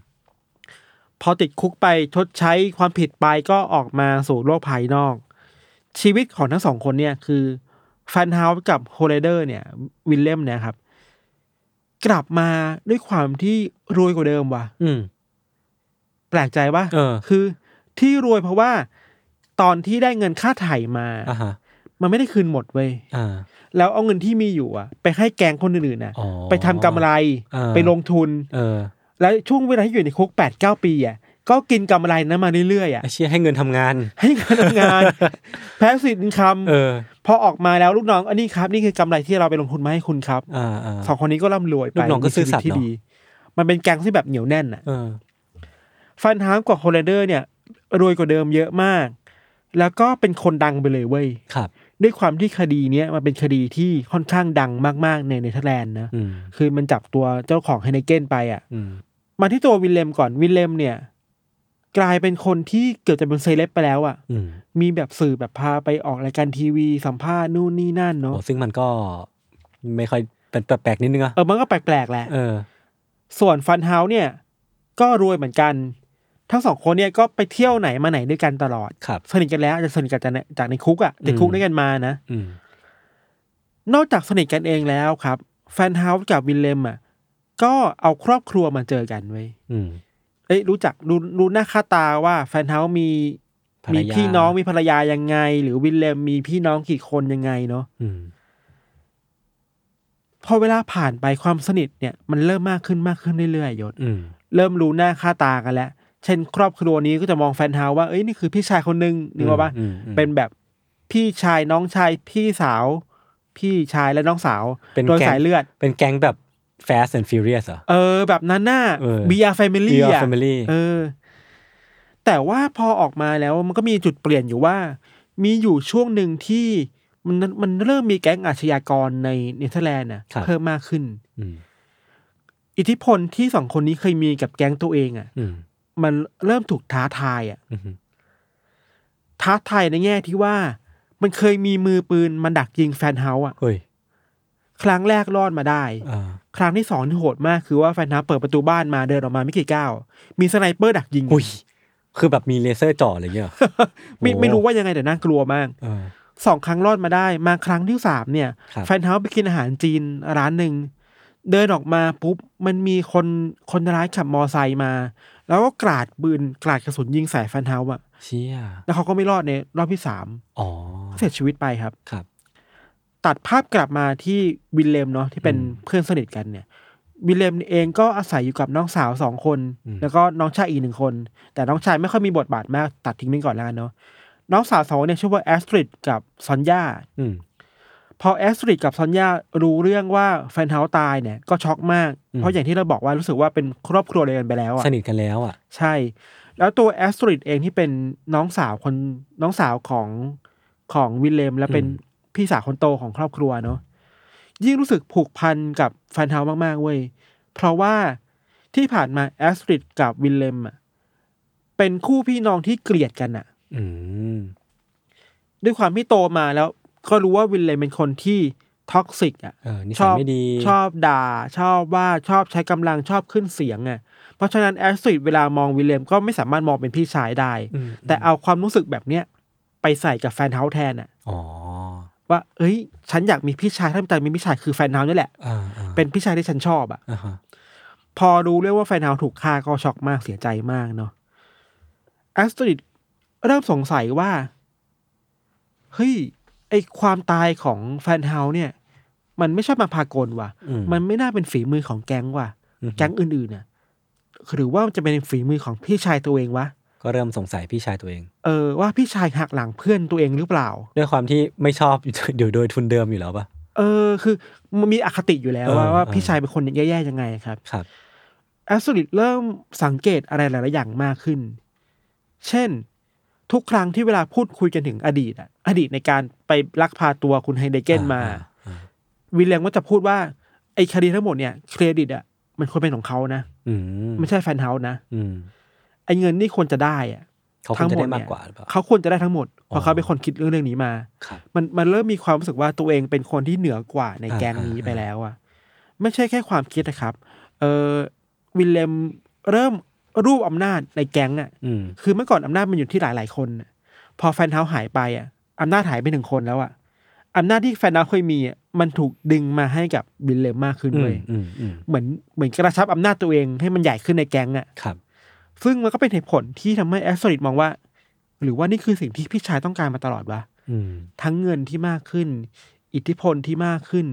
พอติดคุกไปชดใช้ความผิดไปก็ออกมาสู่โลกภายนอก ชีวิตของทั้งสองคนเนี่ยคือฟันเฮาส์กับโฮเลเดอร์เนี่ย วิลเลมเนี่ยครับ กลับมาด้วยความที่รวยกว่าเดิมว่ะอืมแปลกใจปะเออคือที่รวยเพราะว่า ตอนที่ได้เงินค่าไถ่มาอ่าฮะ มันไม่ได้คืนหมดเว้ยอ่าแล้วเอาเงินที่มีอยู่อะ ไปให้แก๊งคนอื่นๆน่ะอ๋อไปทำกำไรอ่าไปลงทุน เออ แล้วช่วงเวลาที่อยู่ในคุกแปดเก้าปีอะก็กินกำไรนั้นมาเรื่อยๆอะไอเชี่ยให้เงินทำงาน ให้การทำงาน passive income เออ พอออกมาแล้วลูกน้องอันนี้ครับ นี่คือกำไรที่เราไปลงทุนมาให้คุณครับอ่าอ่าสองคนนี้ก็ร่ำรวยไปลูกน้องก็มีชีวิซื่อสัตย์เนอะ มันเป็นแก๊งที่แบบเหนียวแน่นอะเออฟันเฮาส์กับโฮเลเดอร์เนี่ยรวยกว่าเดิมเยอะมาก แล้วก็เป็นคนดังไปเลยเว้ยครับ ด้วยความที่คดีเนี้ยมันเป็นคดีที่ค่อนข้างดังมากๆในเนเธอร์แลนด์นะอืมคือมันจับตัวเจ้าของไฮเนเกนไปอะอืมมาที่ตัววิลเลมก่อนวิลเลมเนี่ย กลายเป็นคนที่เกือบจะเป็นเซเลบไปแล้วอะอืมมีแบบสื่อแบบพาไปออกรายการทีวีสัมภาษณ์นู่นนี่นั่นเนาะโอ้ซึ่งมันก็ไม่ค่อยเป็นแปลกๆนิดนึงอะเออมันก็แปลกๆแหละเออส่วนฟันเฮาส์เนี่ย ก็รวยเหมือนกัน ทั้งสองคนเนี่ยก็ไปเที่ยวไหนมาไหนด้วยกันตลอดครับสนิทกันแล้วอาจจะสนิทกันจากในจากในคุกอะ่ะติดคุกอืมด้วยกันมานะอืมนอกจากสนิทกันเองแล้วครับ ฟันเฮาส์กับวิลเลมอะก็เอาครอบครัวมาเจอกันเว้ยอืมเอ้ยรู้จักรู้รู้หน้าค่าตาว่าแฟนเฮาส์มีภรรยามีมีพี่น้องมีภรรยายังไง หรือวิลเลมมีพี่น้องกี่คนยังไงเนาะอืมพอเวลาผ่านไปความสนิทเนี่ย มันเริ่มมากขึ้นมากขึ้นเรื่อยๆยศอืมเริ่มรู้หน้าค่าตากันแล้ว เช่น ครอบครัวนี้ก็จะมองแฟนเฮาส์ว่าเอ้ยนี่คือพี่ชายคนหนึ่งนึกว่าปะอืมอืมเป็นแบบพี่ชายน้องชายพี่สาว พี่ชายและน้องสาวเป็นโดยแก๊งสายเลือด เป็นแก๊งแบบ Fast and Furious เหรอเออ แบบนั้นน่ะเออ We are family Real อะ Family เออ แต่ว่าพอออกมาแล้วมันก็มีจุดเปลี่ยนอยู่ว่า มีอยู่ช่วงหนึ่งที่มันมันเริ่มมีแก๊งอาชญากรในเนเธอร์แลนด์น่ะครับเพิ่มมากขึ้นอืมอิทธิพลที่สองคนนี้เคยมีกับแก๊งตัวเองอะอื มมันเริ่มถูกท้าทายอะอืมท้าทายในแง่ที่ว่า มันเคยมีมือปืนมันดักยิงฟันเฮาส์อะเฮ้ยครั้งแรกรอดมาได้อ่าครั้งที่สองที่โหดมากคือว่าฟันเฮาส์เปิดประตูบ้านมาเดินออกมาไม่กี่ก้าว มี sniper ดักยิงอุ้ยคือแบบมีเลเซอร์จ่ออะไรเงี้ยเหรอไม่โอ้ไม่รู้ว่ายังไงแต่น่ากลัวมากเออสองครั้งรอดมาได้ มาครั้งที่สามเนี่ยครับฟันเฮาส์ไปกินอาหารจีนร้านหนึ่งเดินออกมาปุ๊บมันมีคนคนร้ายขับมอไซค์มา แล้วก็กราดปืนกราดกระสุนยิงใส่ฟันเฮาส์อะเชี่ยแล้วเขาก็ไม่รอดในรอบที่สามอ๋อเสียชีวิตไปครับครับ ตัดภาพกลับมาที่วิลเลมเนาะที่เป็นอืมเพื่อนสนิทกันเนี่ย วิลเลมเองก็อาศัยอยู่กับน้องสาวสองคนอืมแล้วก็น้องชายอีกหนึ่งคน แต่น้องชายไม่ค่อยมีบทบาทมากตัดทิ้งไปก่อนแล้วกันเนาะน้องสาวสองคนเนี่ยชื่อว่าแอสตริดกับซอนยาอืม พอแอสตริดกับซอนยารู้เรื่องว่าฟันเฮาส์ตายเนี่ยก็ช็อกมากอืมเพราะอย่างที่เราบอกว่ารู้สึกว่าเป็นครอบครัวเดียวกันไปแล้วอะสนิทกันแล้วอะ ใช่ แล้วตัวแอสตริดเองที่เป็นน้องสาวคนน้องสาวของของวิลเลม และเป็นอืมพี่สาวคนโตของครอบครัวเนาะยิ่งรู้สึกผูกพันกับฟันเฮาส์มาก ๆ เว้ย เพราะว่าที่ผ่านมาแอสตริดกับวิลเลมอะเป็นคู่พี่น้องที่เกลียดกันอะอืมด้วยความที่โตมาแล้ว ก็รู้ว่าวิลเลมเป็นคนที่ toxic อะเออนิชสัยอบไม่ดีชอบด่า ชอบว่าชอบใช้กำลังชอบขึ้นเสียงอะเพราะฉะนั้นแอสตริดเวลามองวิลเลมก็ไม่สามารถมองเป็นพี่ชายได้อืมแต่เอาความรู้สึกแบบเนี้ยไปใส่กับแฟนเฮาส์แทนอะอ๋อว่า เอ้ย ฉันอยากมีพี่ชายถ้าจะมีพี่ชายคือแฟนเฮาส์นี่แหละอ่าอ่าเป็นพี่ชายที่ฉันชอบอะอ่าฮะพอรู้เรื่องว่าแฟนเฮาส์ถูกฆ่าก็ช็อกมากเสียใจมากเนาะแอสตริดเริ่มสงสัยว่าเฮ้ย ไอความตายของแฟนเฮาส์เนี่ย มันไม่ใช่มาพากลว่ะ อืม มันไม่น่าเป็นฝีมือของแก๊งว่ะอืมแก๊งอื่นๆน่ะหรือว่ามันจะเป็นฝีมือของพี่ชายตัวเองวะก็เริ่มสงสัยพี่ชายตัวเอง เออว่าพี่ชายหักหลังเพื่อนตัวเองหรือเปล่า ด้วยความที่ไม่ชอบ เดี๋ยวโดยทุนเดิมอยู่แล้วปะ เออ คือมันมีอคติอยู่แล้วว่าเออว่าเออ พี่ชายเป็นคนแย่ๆยังไงครับ ครับ แอสตริดเริ่มสังเกตอะไรหลาย ๆ อย่างมากขึ้น เช่น ทุกครั้งที่เวลาพูดคุยกันถึงอดีตอะอดีตในการไปลักพาตัวคุณไฮเดเกนมาอ่าอ่าวิลเลียมก็จะพูดว่า ไอ้คดีทั้งหมดเนี่ยเครดิตอะมันควรเป็นของเขานะอืมไม่ใช่แฟนเฮาส์นะอืมไอ้เงินนี่ควรจะได้อะเขาคงจะได้มากกว่าหรือเปล่าเขาควรจะได้ทั้งหมดเพอ๋ราะอเขาเป็นคนคิดเรื่องเรื่องนี้มาครับมันมันเริ่มมีความรู้สึกว่าตัวเองเป็นคนที่เหนือกว่าในอ่าแก๊งนี้อ่าไปแล้วอะไม่ใช่แค่ความคิดนะครับ เออวิลเลมเริ่ม รวบอำนาจในแก๊งอะอืมคือเมื่อก่อนอำนาจมันอยู่ที่หลายหลายๆคนน่ะพอแฟนเฮาส์หายไปอะอำนาจหายไปหนึ่งคนแล้วอะอำนาจที่แฟนเฮาส์เคยมีอะมันถูกดึงมาให้กับวิลเลมมากขึ้นอืเลมยอืมอืมเหมือนเหมือนกระชับอำนาจตัวเองให้มันใหญ่ขึ้นในแก๊งอะครับ ซึ่งมันก็เป็นเหตุผลที่ทำให้แอสตริดมองว่า หรือว่านี่คือสิ่งที่พี่ชายต้องการมาตลอดวะอืมทั้งเงินที่มากขึ้น อิทธิพลที่มากขึ้น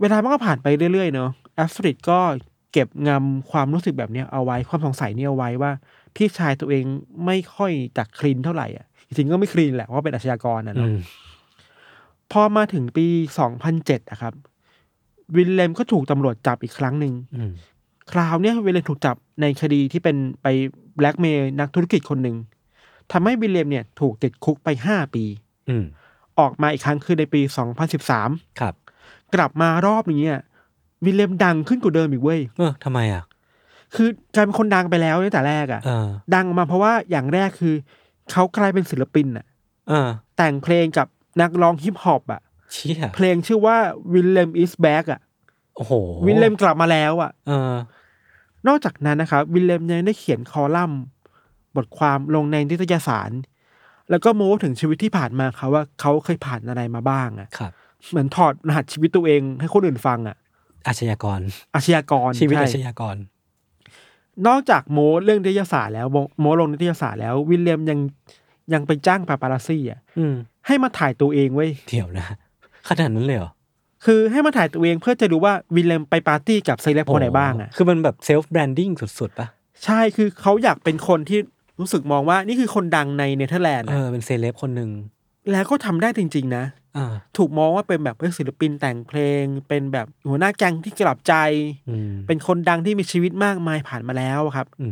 เวลามันก็ผ่านไปเรื่อยๆเนาะแอสตริดก็ เก็บงำความรู้สึกแบบเนี้ยเอาไว้ความสงสัยเนี่ยเอาไว้ว่า พี่ชายตัวเองไม่ค่อยจักคลีนเท่าไหร่อะจริงๆก็ไม่คลีนแหละเพราะว่าเป็นอาชญากรนะอืเนาะมพอมาถึงปี2007อะครับ วิลเลมก็ถูกตำรวจจับอีกครั้งหนึ่งอืมคราวเนี้ยวิลเลมถูกจับในคดีที่เป็นไปแบล็กเมย์นักธุรกิจคนหนึ่งทำให้วิลเลมเนี่ยถูกติดคุกไปห้าปีอืมออกมาอีกครั้งคือในปี2013ครับกลับมารอบนี้เนี่ย วิลเลมดังขึ้นกว่าเดิมอีกเว้ย เออทำไมอะ คือกลายเป็นคนดังไปแล้วตั้งแต่แรกอะเออ ดังมาเพราะว่าอย่างแรกคือเขากลายเป็นศิลปินอะเออแต่งเพลงกับนักร้องฮิปฮอปอะเชี่ยเพลงชื่อว่าวิลเลม is back อะโอ้โหวิลเลมกลับมาแล้วอะเออ นอกจากนั้นนะครับวิลเลมยังได้เขียนคอลัมน์ บทความลงในนิตยสาร แล้วก็โม้ถึงชีวิตที่ผ่านมาเขาว่าเขาเคยผ่านอะไรมาบ้างอะครับ เหมือนถอดรหัสชีวิตตัวเองให้คนอื่นฟังอะ อาชญากร อาชญากรชีวิตใอาชญากร นอกจากโม้เรื่องนิตยสารแล้วโมโม้ลงนิตยสารแล้ว วิลเลียมยังยังไปจ้างปาปาราซี่อะอืมให้มาถ่ายตัวเองเว้ยเดี๋ยวนะขนาดนั้นเลยเหรอคือให้มาถ่ายตัวเองเพื่อจะรู้ว่าวิลเลียมไปปาร์ตี้กับเซเลบคนไหนบ้างอะคือมันแบบ self branding สุดๆปะใช่คือเขาอยากเป็นคนที่รู้สึกมองว่านี่คือคนดังในเนเธอร์แลนด์เออะอเป็นเซเลบคนหนึ่งแล้วก็ทำได้จริง ๆ นะ อ่าถูกมองว่าเป็นแบบศิลปินแต่งเพลง เป็นแบบหัวหน้าแก๊งที่กลับใจ อืมเป็นคนดังที่มีชีวิตมากมายผ่านมาแล้วครับ อื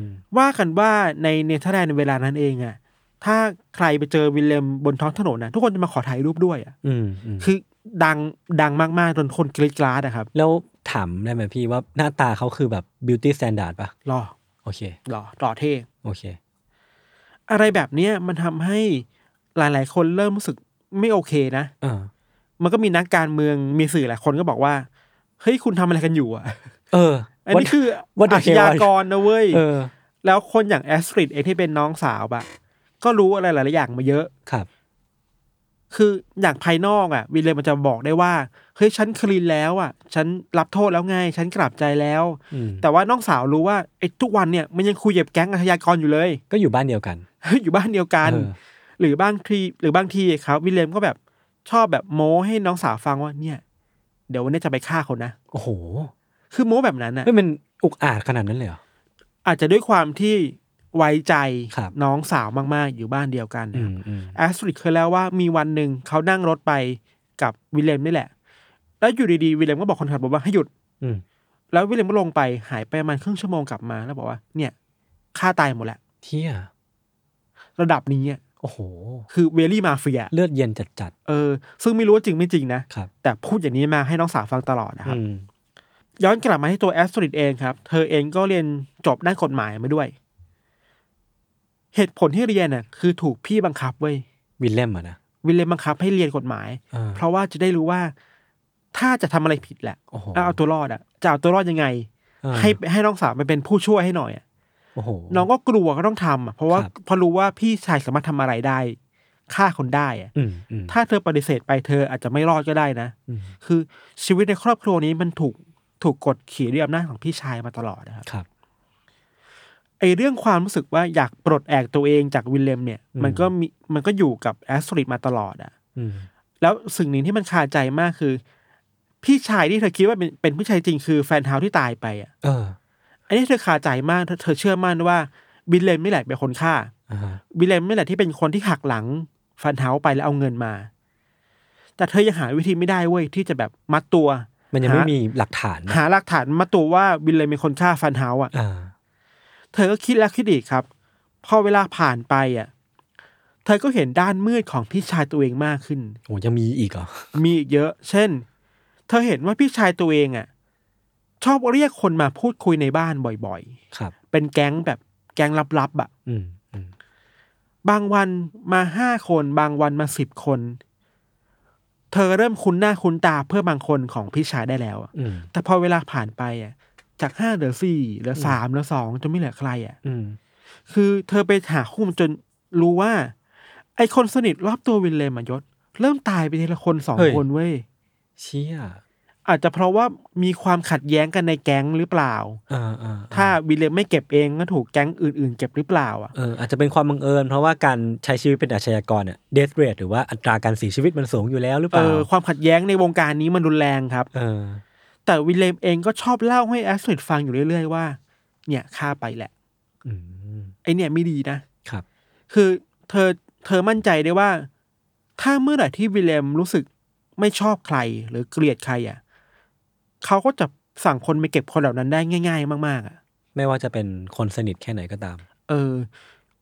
มว่ากันว่าในเนเธอร์แลนด์ในเวลานั้นเองอะถ้าใครไปเจอวิลเลมบนท้องถนนนะทุกคนจะมาขอถ่ายรูปด้วยอะอืมอืมคือดังดังมากๆจนคนกรี๊ดกร๊าดอะครับแล้วถามได้ไหมพี่ว่าหน้าตาเขาคือแบบ beauty standard ปะหล่อโอเค หล่อหล่อเท่ โอเค อะไรแบบเนี้ยมันทำให้หลาย ๆ คนเริ่มรู้สึก ไม่โอเคนะเออ มันก็มีนักการเมืองมีสื่อหลายคนก็บอกว่าเฮ้ยคุณทำอะไรกันอยู่อะ เออ อันนี้คือ what the อาชญากรนะเว้ยเออ แล้วคนอย่างแอสตริดเองที่เป็นน้องสาวบะก็รู้อะไรหลาย ๆ อย่างมาเยอะครับ คืออย่างภายนอกอะ วิลเลมมันจะบอกได้ว่าเฮ้ยฉันคลีนแล้วอะ ฉันรับโทษแล้วไง ฉันกลับใจแล้วอืมแต่ว่าน้องสาวรู้ว่าไอ้ทุกวันเนี่ยมันยังคุยกับแก๊งอาชญากรอยู่เลย ก็อยู่บ้านเดียวกันอยู่บ้านเดียวกันเออ หรือบางทีหรือบางทีครับ วิลเลมก็แบบชอบแบบโม้ให้น้องสาวฟังว่าเนี่ย เดี๋ยววันนี้จะไปฆ่าคนนะ โอ้โห คือโม้แบบนั้นอะไม่เป็นอุกอาจขนาดนั้นเลยเหรออาจจะด้วยความที่ไว้ใจครับน้องสาวมากๆ อยู่บ้านเดียวกันอืนะครับมอืมแอสตริดเคยแล้วว่ามีวันหนึ่งเขานั่งรถไปกับวิลเลมนี่แหละ แล้วอยู่ดีๆวิลเลมก็บอกคนขับรถว่าให้หยุด อืมแล้ววิลเลมก็ลงไปหายไปประมาณครึ่งชั่วโมงกลับมา แล้วบอกว่า เนี่ยฆ่าตายหมดแล้วเชี่ยระดับนี้อะ โอ้โห คือ very มาเฟียเลือดเย็นจัดจัดเออ ซึ่งไม่รู้ว่าจริงไม่จริงนะๆครับ แต่พูดอย่างนี้มาให้น้องสาวฟังตลอดนะครับ อืม ย้อนกลับมาที่ตัวแอสตริดเองครับ เธอเองก็เรียนจบด้านกฎหมายมาด้วย เหตุผลที่เรียนน่ะคือถูกพี่บังคับเว้ย วิลเลมอะนะวิลเลมบังคับให้เรียนกฎหมายเออเพราะว่าจะได้รู้ว่าถ้าจะทำอะไรผิดแหละโอ้โหแล้วเอาตัวรอดอะจะเอาตัวรอดยังไงเออให้ให้น้องสาวไปเป็นผู้ช่วยให้หน่อยอะโอ้โห น้องก็กลัวก็ต้องทำอะเพราะว่าครับพอรู้ว่าพี่ชายสามารถทำอะไรได้ฆ่าคนได้อะอืมอืมถ้าเธอปฏิเสธไปเธออาจจะไม่รอดก็ได้นะอืมคือชีวิตในครอบครัวนี้มันถูกถูกกดขี่ด้วยอำนาจของพี่ชายมาตลอดนะครับครับไอเรื่องความรู้สึกว่าอยากปลดแอกตัวเองจากวิลเลมเนี่ยอืมมันก็มีมันก็อยู่กับแอสตริดมาตลอดอะอืมแล้วสิ่งหนึ่งที่มันคาใจมากคือ พี่ชายที่เธอคิดว่าเป็นเป็นผู้ชายจริงคือแฟนเฮาที่ตายไปอะเอออันนี้เธอคาใจมากเธอเธอเชื่อมั่นว่าวิลเลมนี่แหละเป็นคนฆ่าอ่าฮะวิลเลมนี่แหละที่เป็นคนที่หักหลังแฟนเฮาส์ไปแล้วเอาเงินมา แต่เธอยังหาวิธีไม่ได้เว้ยที่จะแบบมัดตัว มันยังไม่หามีหลักฐานนะหาหลักฐานมาตัวว่าวิลเลมเป็นคนฆ่าแฟนเฮาส์อะอ่าเธอก็คิดแล้วคิดอีกครับพอเวลาผ่านไปอะ เธอก็เห็นด้านมืดของพี่ชายตัวเองมากขึ้นโอ้ยังมีอีกเหรอมีอีกเยอะ เช่น เธอเห็นว่าพี่ชายตัวเองอะ ชอบเรียกคนมาพูดคุยในบ้านบ่อยครับๆเป็นแก๊งแบบแก๊งลับๆอะอืมอืมบางวันมาห้าคนบางวันมาสิบคน เธอเริ่มคุ้นหน้าคุ้นตาเพื่อบางคนของพี่ชายได้แล้วอะอืมแต่พอเวลาผ่านไปอะ จากห้าเหลือสี่เหลือสามเหลือสองจนไม่เหลือใครอะ อืมคือเธอไปหาข้อมูลจนรู้ว่า ไอคนสนิทรอบตัววินเลมอะยศ เริ่มตายไปทีละคนสองเฮ้ยคนเว้ย เชี่ย อาจจะเพราะว่ามีความขัดแย้งกันในแก๊งหรือเปล่าอ่าอ่าถ้าวิลเลมไม่เก็บเองก็ถูกแก๊งอื่นๆ เก็บหรือเปล่าอะเอออาจจะเป็นความบังเอิญ เพราะว่าการใช้ชีวิตเป็นอาชญากรเนี่ยเด h เรทหรือว่าอัตราการเสียชีวิตมันสูงอยู่แล้วหรือเปเอล่าอความขัดแย้งในวงการนี้มันรุนแรงครับเออแต่วิลเลมเองก็ชอบเล่าให้แอสตริดฟังอยู่เรื่อย ๆ ว่า เนี่ยฆ่าไปแหละอืมไอเนี่ยไม่ดีนะครับ คือเธอเธอมั่นใจได้ว่า ถ้าเมื่อไหร่ที่วิลเลมรู้สึกไม่ชอบใครหรือเกลียดใครอะ เขาก็จะสั่งคนไปเก็บคนเหล่านั้นได้ง่าย ๆ มากๆอะไม่ว่าจะเป็นคนสนิทแค่ไหนก็ตาม เออ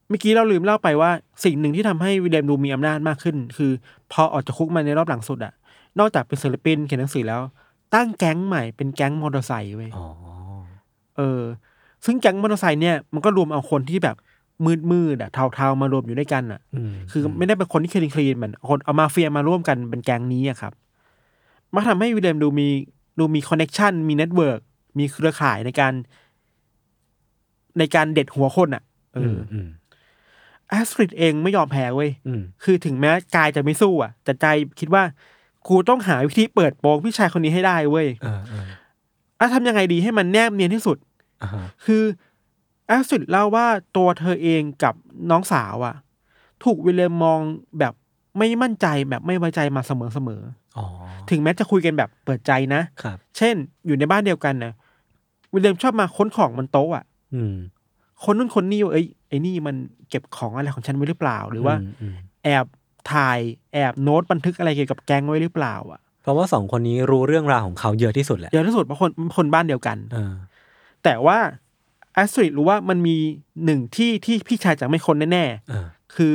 เมื่อกี้เราลืมเล่าไปว่าสิ่งหนึ่งที่ทำให้วิลเลมดูมีอำนาจมากขึ้น คือ พอออกจากคุกมาในรอบหลังสุดอะ นอกจากเป็นศิลปินเขียนหนังสือแล้ว ตั้งแก๊งใหม่เป็นแก๊งมอเตอร์ไซค์เว้ยอ๋อเออ ซึ่งแก๊งมอเตอร์ไซค์เนี่ยมันก็รวมเอาคนที่แบบมืดมืดๆอะเทาๆมารวมอยู่ด้วยกันอะอืมคือไม่ได้เป็นคนที่ clean clean เหมือนคนเอามาเฟียมาร่วมกันเป็นแก๊งนี้อะครับมาทำให้วิลเลียมดูมี ดูมี connection มี network มีเครือข่ายในการในการเด็ดหัวคนอะเออือมออืมแอสตริดเองไม่ยอมแพ้เว้ยอืมคือถึงแม้กายจะไม่สู้อะ แต่ใจคิดว่ากูต้องหาวิธีเปิดโปงพี่ชายคนนี้ให้ได้เว้ยเออเอออะทำยังไงดีให้มันแนบเนียนที่สุดอ่าฮะคือแอสตริดเล่าว่าตัวเธอเองกับน้องสาวอะถูกวิลเลมมองแบบ ไม่มั่นใจแบบไม่ไว้ใจมาเสมอเสมออ๋อๆถึงแม้จะคุยกันแบบเปิดใจนะครับ เช่น อยู่ในบ้านเดียวกันนะวิลเลมชอบมาค้นของบนโต๊ะอะอืม คนนู้นคนนี้ว่าเอ้ยไอ้นี่มันเก็บของอะไรของฉันไว้หรือเปล่า หรือว่ามอืมแอบถ่ายแอบโน้ตบันทึกอะไรเกี่ยวกับแก๊งไว้หรือเปล่าอะเพราะว่าสองคนนี้รู้เรื่องราวของเขาเยอะที่สุดแหละเยอะที่สุดเพราะคนคนบ้านเดียวกันเออแต่ว่าแอสตริดรู้ว่ามันมีหนึ่งที่ที่พี่ชายจะไม่ค้นแน่เออๆคือ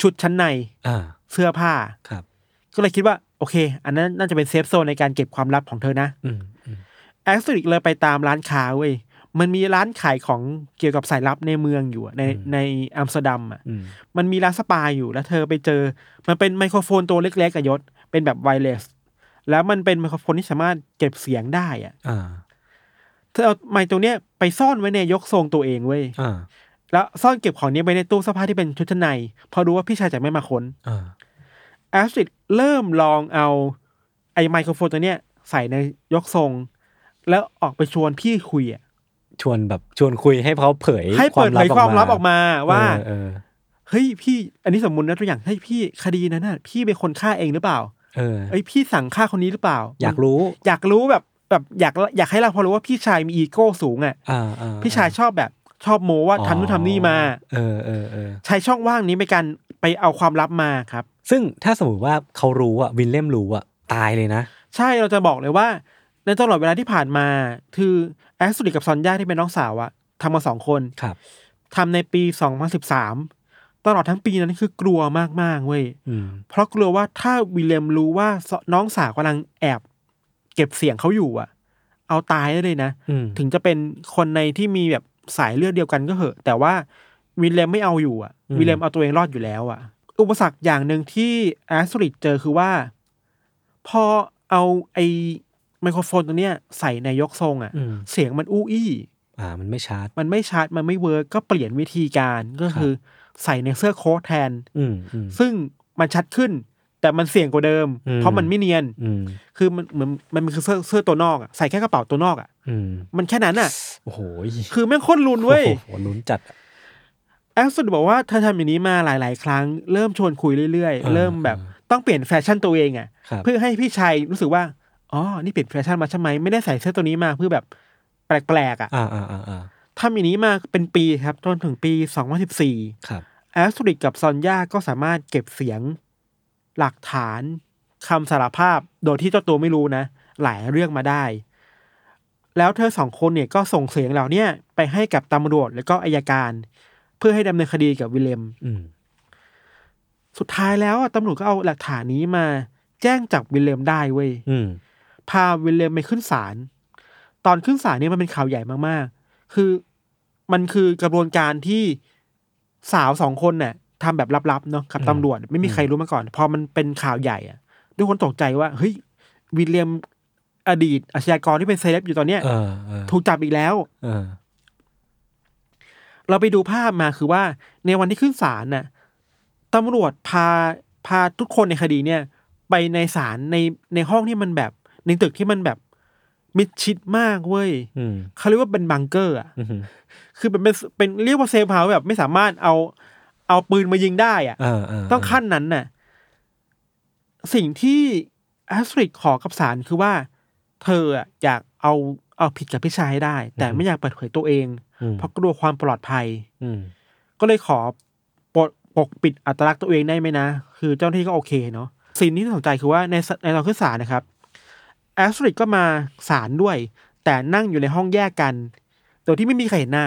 ชุดชั้นในอ่าเสื้อผ้าครับ ก็เลยคิดว่า โอเค อันนั้นน่าจะเป็น safe zone ในการเก็บความลับของเธอนะอืมอืมแอสตริดเลยไปตามร้านค้าเว้ยมันมีร้านขายของเกี่ยวกับสายลับในเมืองอยู่อะในในอัมสเตอร์ดัมอะอืมมันมีร้าน spy อยู่แล้วเธอไปเจอ มันเป็นไมโครโฟนตัวเล็กๆกับยศ เป็นแบบไวเลสแล้วมันเป็นไมโครโฟนที่สามารถเก็บเสียงได้อะอ่าเธอเอาไมค์ตัวเนี้ยไปซ่อนไว้ในยกทรงตัวเองเว้ยอ่า แล้วซ่อนเก็บของนี้ไว้ในตู้เสื้อผ้าที่เป็นชุดชั้นในพอรู้ว่าพี่ชายจะไม่มาค้นอ่าแอสตริดเริ่มลองเอาไอ้ไมโครโฟนตัวเนี้ยใส่ในยกทรง แล้วออกไปชวนพี่คุยอะชวนแบบชวนคุยให้เขาเผยให้เปิดเผยความลับออกมาว่าเออเออเฮ้ยพี่อันนี้สมมุตินะตัวอย่างเฮ้ยพี่คดีนั้นน่ะ พี่เป็นคนฆ่าเองหรือเปล่า เออเอ้ยพี่สั่งฆ่าคนนี้หรือเปล่า อยากรู้ อยากรู้แบบแบบอยากอยากให้เราพอรู้ว่าพี่ชายมีอีโก้สูงอะอ่าอ่าพี่ชายชอบแบบ ชอบโมว่าทำนู่นทำนี่มา เออเออเออใช้ช่องว่างนี้ในการไปเอาความลับมาครับ ซึ่งถ้าสมมติว่าเขารู้อะวินเล่มรู้อะตายเลยนะ ใช่เราจะบอกเลยว่าในตลอดเวลาที่ผ่านมา คือแอสตริดกับซอนย่าที่เป็นน้องสาวอะทำมาสองคนครับทำในปี2013ตลอดทั้งปีนั้นคือกลัวมากๆเว้ยอืมเพราะกลัวว่าถ้าวิลเลมรู้ว่าน้องสาวกำลังแอบ เก็บเสียงเขาอยู่อะเอาตายได้เลยนะอืมถึงจะเป็นคนในที่มีแบบ สายเลือดเดียวกันก็เหอะ แต่ว่าวิลเลมไม่เอาอยู่อะวิลเลมเอาตัวเองรอดอยู่แล้วอะอุปสรรคอย่างหนึ่งที่แอสตริดเจอคือว่า พอเอาไอไมโครโฟนตัวเนี้ยใส่ในยกทรงอะอืมเสียงมันอู้อี้ อ่า มันไม่ sharp มันไม่ชัดมันไม่ work ก็เปลี่ยนวิธีการก็คือใส่ในเสื้อโค้ทแทน อืมอืมซึ่งมันชัดขึ้น แต่มันเสี่ยงกว่าเดิมอืมเพราะมันไม่เนียนอืมคือมันเหมือนมันคือเสื้อเสื้อตัวนอกอะใส่แค่กระเป๋าตัวนอกอะอืมมันแค่นั้นอะโอ้โหคือแม่งโคตรลุ้นเว้ยโอ้โหลุ้นจัดอะแอสตริดบอกว่าเธอทำอย่างนี้มาหลาย ๆ ครั้งเริ่มชวนคุยเรื่อยอ่าๆเริ่มแบบต้องเปลี่ยนแฟชั่นตัวเองอะครับเพื่อให้พี่ชายรู้สึกว่าอ๋อนี่เปลี่ยนแฟชั่นมาใช่ไหมไม่ได้ใส่เสื้อตัวนี้มาเพื่อแบบแปลกๆอะอ่าอ่าอ่าอ่าทำอย่างนี้มาเป็นปีครับจนถึงปี2014ครับแอสตริดกับซอนยาก็สามารถเก็บเสียง หลักฐานคำสารภาพโดยที่เจ้าตัวไม่รู้นะ หลายเรื่องมาได้ แล้วเธอสองคนเนี่ยก็ส่งเสียงเหล่าเนี้ยไปให้กับตำรวจแล้วก็อายการ เพื่อให้ดำเนินคดีกับวิลเลมอืมสุดท้ายแล้วอะตำรวจก็เอาหลักฐานนี้มา แจ้งจับวิลเลมได้เว้ยอืมพาวิลเลมไปขึ้นศาลตอนขึ้นศาลเนี่ยมันเป็นข่าวใหญ่มากๆ คือมันคือกระบวนการที่สาวสองคนเนี่ย ทำแบบลับๆเนาะกับอืมตำรวจไม่มีใครรู้มาก่อน พอมันเป็นข่าวใหญ่อะทุกคนตกใจว่าเฮ้ยวิลเลมอดีตอาชญากรที่เป็นเซเลบอยู่ตอนเนี้ยเออเออถูกจับอีกแล้วเออเราไปดูภาพมาคือว่าในวันที่ขึ้นศาลน่ะตำรวจพาพาทุกคนในคดีเนี่ย ไปในศาลในในห้องที่มันแบบในตึกที่มันแบบมิดชิดมากเว้ยอืมเขาเรียกว่าเป็นบังเกอร์อะอืมคือเป็นเป็นเป็นเรียกว่า safe house แบบไม่สามารถเอา เอาปืนมายิงได้อะเออเออต้องขั้นนั้นน่ะ สิ่งที่แอสตริดขอกับศาลคือว่า เธออะอยากเอาเอาผิดกับพี่ชายให้ได้ แต่ไม่อยากเปิดเผยตัวเองอืมเพราะกลัวความปลอดภัย อืมก็เลยขอปกปกปิดอัตลักษณ์ตัวเองได้ไหมนะ คือเจ้าหน้าที่ก็โอเคเนาะสิ่งที่น่าสนใจคือว่าในสในตอนขึ้นศาลนะครับแอสตริดก็มาศาลด้วย แต่นั่งอยู่ในห้องแยกกัน โดยที่ไม่มีใครเห็นหน้า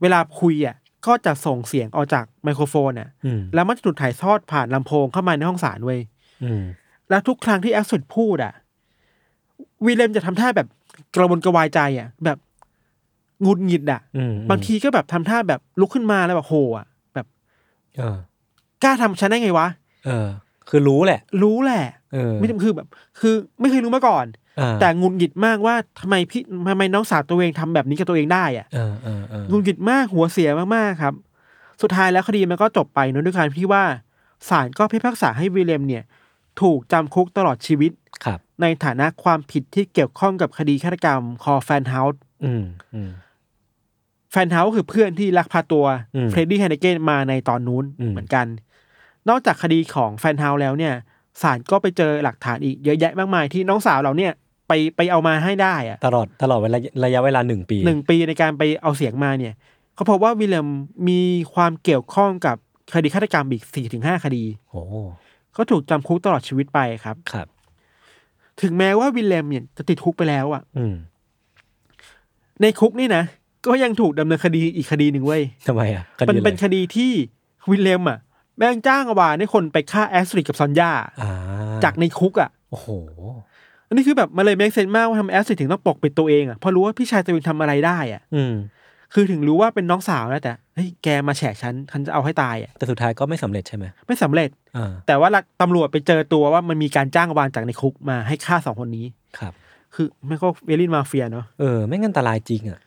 เวลาคุยอะ ก็จะส่งเสียงออกจากไมโครโฟนอะอืมแล้วมันจะถูกถ่ายทอดผ่านลำโพงเข้ามาในห้องศาลเว้ยอืมแล้วทุกครั้งที่แอสตริดพูดอะวีเลมจะทำท่าแบบกระวนกระวายใจอะ แบบหงุดหงิดอะอืมบางทีก็แบบทำท่าแบบลุกขึ้นมาแล้วแบบโหอะ แบบเออกล้าทำฉันได้ไงวะเออ คือรู้แหละ รู้แหละเออไม่คือแบบ คือไม่เคยรู้มาก่อนอ่า แต่งุนหงิดมากว่าทำไมพี่ทำไมน้องสาวตัวเองทำแบบนี้กับตัวเองได้อะเออเออเออหงุนหงิดมากหัวเสียมากๆครับ สุดท้ายแล้วคดีมันก็จบไปเนอะด้วยการที่ว่าศาลก็พิพากษาให้วิลเลมเนี่ย ถูกจำคุกตลอดชีวิตครับ ในฐานะความผิดที่เกี่ยวข้องกับคดีฆาตกรรมคอแฟนเฮาส์อืมอืมแฟนเฮาส์คือเพื่อนที่ลักพาตัวอืมเฟรดดี้ไฮเนเกนมาในตอนนู้นอืมเหมือนกัน นอกจากคดีของแฟนเฮาส์แล้วเนี่ยศาลก็ไปเจอหลักฐานอีกเยอะแยะมากมายที่น้องสาวเราเนี่ย ไปไปเอามาให้ได้อะตลอดตลอดเวลาระยะเวลาหนึ่งปีหนึ่งปีในการไปเอาเสียงมาเนี่ยเขาพบว่าวิลเลมมีความเกี่ยวข้องกับคดีฆาตกรรมอีกสี่ถึงห้าคดีโอ้ก็ถูกจำคุกตลอดชีวิตไปครับครับ ถึงแม้ว่าวิลเลมเนี่ยจะติดคุกไปแล้วอะอืมในคุกนี่นะก็ยังถูกดำเนินคดีอีกคดีหนึ่งเว้ยทำไมอะคมันดีอะไรเป็นคดีที่วิลเลมอะแม่งจ้างอวานให้คนไปฆ่าแอสตริดกับซอนยาอ่าจากในคุกอะ โอ้โห อันนี้คือแบบมันเลยแมกเซนมากว่าทำไมแอสตริดถึงต้องปกปิดตัวเองอะเพราะรู้ว่าพี่ชายตัวเองทำอะไรได้อะ อืม คือถึงรู้ว่าเป็นน้องสาวแล้วแต่เฮ้ยแกมาแฉฉันฉันจะเอาให้ตายอะแต่สุดท้ายก็ไม่สำเร็จใช่ไหมไม่สำเร็จ อ่าแต่ว่าตำรวจไปเจอตัวว่ามันมีการจ้างอวานจากในคุกมาให้ฆ่าสองคนนี้ ครับ คือมันก็เวลินมาเฟียเนาะ เออ ไม่งั้นอันตรายจริงอะ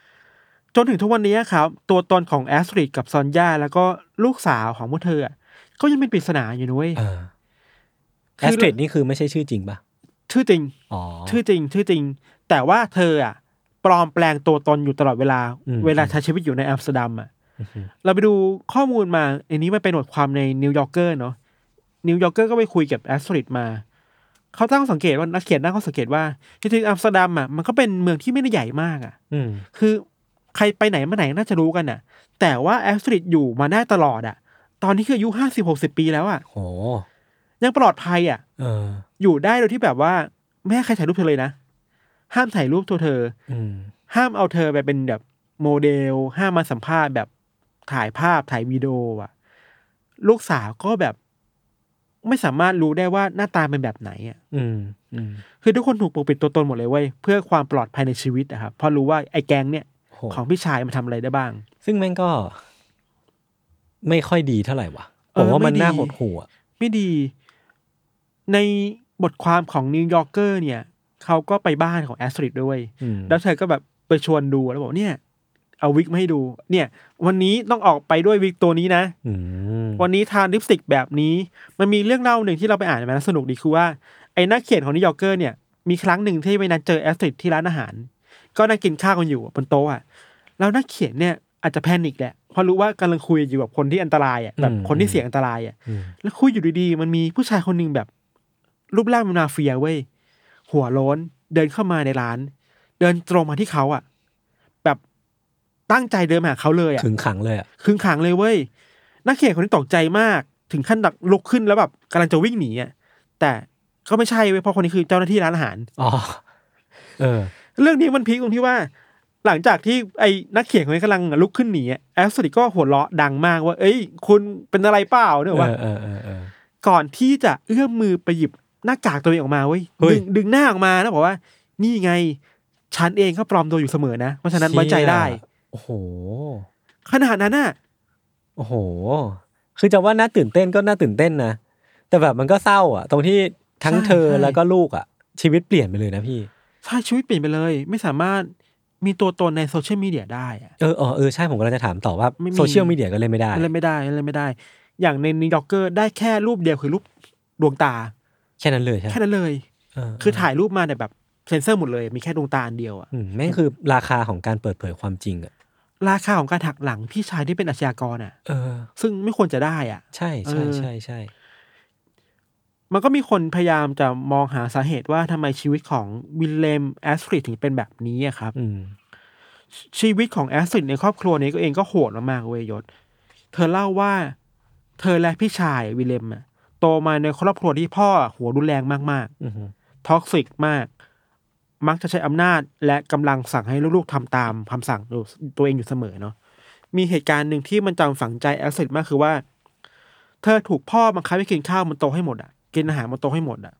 จนถึงทุกวันนี้ครับ ตัวตนของแอสตริดกับซอนยาแล้วก็ลูกสาวของพวกเธออะก็ยังเป็นปริศนาอยู่นะเว้ย เออคืแออสตริดนี่คือไม่ใช่ชื่อจริงป่ะ ชื่อจริงอ๋อชื่อจริงชื่อจริง แต่ว่าเธออะ ปลอมแปลงตัวตนอยู่ตลอดเวลาอืมเวลาใช้ชีวิตอยู่ในอัมสเตอร์ดัมอะอือฮึเราไปดูข้อมูลมาอันนี้มันเป็นบทความในนิวยอร์กเกอร์เนาะนิวยอร์กเกอร์ก็ไปคุยกับแอสตริดมาเขาตั้งข้อสังเกตว่านักเขียนตั้งข้อสังเกตว่าจริงๆอัมสเตอร์ดัมอะมันก็เป็นเมืองที่ไม่ได้ใหญ่มากอะอืมคือใครไปไหนมาไหนน่าจะรู้กันอะ แต่ว่าแอสตริดอยู่มาได้ตลอดอะ ตอนนี้คืออายุห้าสิบหกสิบปีแล้วอะโห ยังปลอดภัยอะเออ อยู่ได้โดยที่แบบว่าไม่ให้ใครถ่ายรูปเธอเลยนะ ห้ามถ่ายรูปตัวเธอ อืม ห้ามเอาเธอไปเป็นแบบโมเดล ห้ามมาสัมภาษณ์แบบถ่ายภาพถ่ายวีดีโออะ ลูกสาวก็แบบ ไม่สามารถรู้ได้ว่าหน้าตาเป็นแบบไหนอะ อืม อืมคือทุกคนถูกปกปิดตัวตนหมดเลยเว้ยเพื่อความปลอดภัยในชีวิตนะครับเพราะรู้ว่าไอ้แก๊งเนี่ยโหของพี่ชายมันทำอะไรได้บ้าง ซึ่งแม่งก็ ไม่ค่อยดีเท่าไหร่วะ เออผมว่ามันไม่ดี น่าหดหู่อะไม่ดี ในบทความของนิวยอร์กเกอร์เนี่ยเขาก็ไปบ้านของแอสตริดด้วยอืมแล้วเธอก็แบบไปชวนดูแล้วบอกเนี่ย เอาวิกมาให้ดู เนี่ย วันนี้ต้องออกไปด้วยวิกตัวนี้นะอืมวันนี้ทาลิปสติกแบบนี้ มันมีเรื่องเล่าหนึ่งที่เราไปอ่านมาแล้วสนุกดีคือว่าไอ้นักเขียนของนิวยอร์กเกอร์เนี่ยมีครั้งหนึ่งที่ไปนัดเจอแอสตริดที่ร้านอาหาร ก็นั่งกินข้าวกันอยู่บนโต๊ะอะแล้วนักเขียนเนี่ยอาจจะแพนิคแหละเพราะรู้ว่ากำลังคุยอยู่กับคนที่อันตรายอะแบบคนที่เสี่ยงอันตรายอะอืมแล้วคุยอยู่ดีๆมันมีผู้ชายคนหนึ่งแบบ รูปร่างเป็นมาเฟียเว้ยหัวโล้นเดินเข้ามาในร้าน เดินตรงมาที่เขาอะแบบตั้งใจเดินมาหาเขาเลยอะขึงขังเลยอะคึงขังเลยเว้ยนักเขียนคนนี้ตกใจมาก ถึงขั้นดักลุกขึ้นแล้วแบบกำลังจะวิ่งหนีอะแต่ก็ไม่ใช่เว้ยเพราะคนนี้คือเจ้าหน้าที่ร้านอาหารอ๋อเออ เรื่องนี้มันพีคตรงที่ว่า หลังจากที่ไอ้นักเขียนคนนี้กำลังลุกขึ้นหนีอะแอสตริดก็หัวเราะดังมากว่า เอ้ย คุณเป็นอะไรเปล่าเนี่ยเอว่าอเออเออเออก่อนที่จะเอื้อมมือไปหยิบ หน้ากากตัวเองออกมาเว้ยเฮ้ย ดึงดึงหน้าออกมาแล้วบอกว่า นี่ไง ฉันเองก็ปลอมตัวอยู่เสมอนะ เพราะฉะนั้นไว้ใจได้ โอ้โห ขนาดนั้นน่ะ โอ้โห คือจะว่าน่าตื่นเต้นก็น่าตื่นเต้นนะ แต่แบบมันก็เศร้าอะ ตรงที่ทั้งใช่เธอใช่ แล้วก็ลูกอะ ชีวิตเปลี่ยนไปเลยนะพี่ใช่ชีวิตเปลี่ยนไปเลย ไม่สามารถมีตัวตนในโซเชียลมีเดียได้อะ เออเออเออ ใช่ ผมกำลังจะถามต่อว่าไม่มี โซเชียลมีเดียก็เล่นไม่ได้ เล่นไม่ได้เล่นไม่ได้ อย่างในนิวยอร์กเกอร์ได้แค่รูปเดียวคือรูปดวงตา แค่นั้นเลยใช่ไหมแค่นั้นเลยเออคือถ่ายรูปมาแต่แบบเซนเซอร์หมดเลย มีแค่ดวงตาอันเดียวอะอืมแม่งคือราคาของการเปิดเผยความจริงอะราคาของการถักหลังพี่ชายที่เป็นอาชญากรอะเออซึ่งไม่ควรจะได้อะ ใช่ใช่เออใช่ใช่มันก็มีคนพยายามจะมองหาสาเหตุว่าทำไมชีวิตของวิลเลมแอสฟริดถึงเป็นแบบนี้อะครับอืมชีวิตของแอสฟริดในครอบครัวนี้ก็เองก็โหดมากๆเวยยศ เธอเล่าว่า เธอและพี่ชายวิลเลมอะ โตมาในครอบครัวที่พ่อหัวรุนแรงมากอือฮึๆ toxic มาก มักจะใช้อำนาจและกำลังสั่งให้ลูกๆทำตามคำสั่งตัวเองอยู่เสมอเนาะมีเหตุการณ์หนึ่งที่มันจำฝังใจแอสตริดมากคือว่า เธอถูกพ่อบังคับให้กินข้าวบนโต๊ะให้หมดอะ กินอาหารบนโต๊ะให้หมดอะ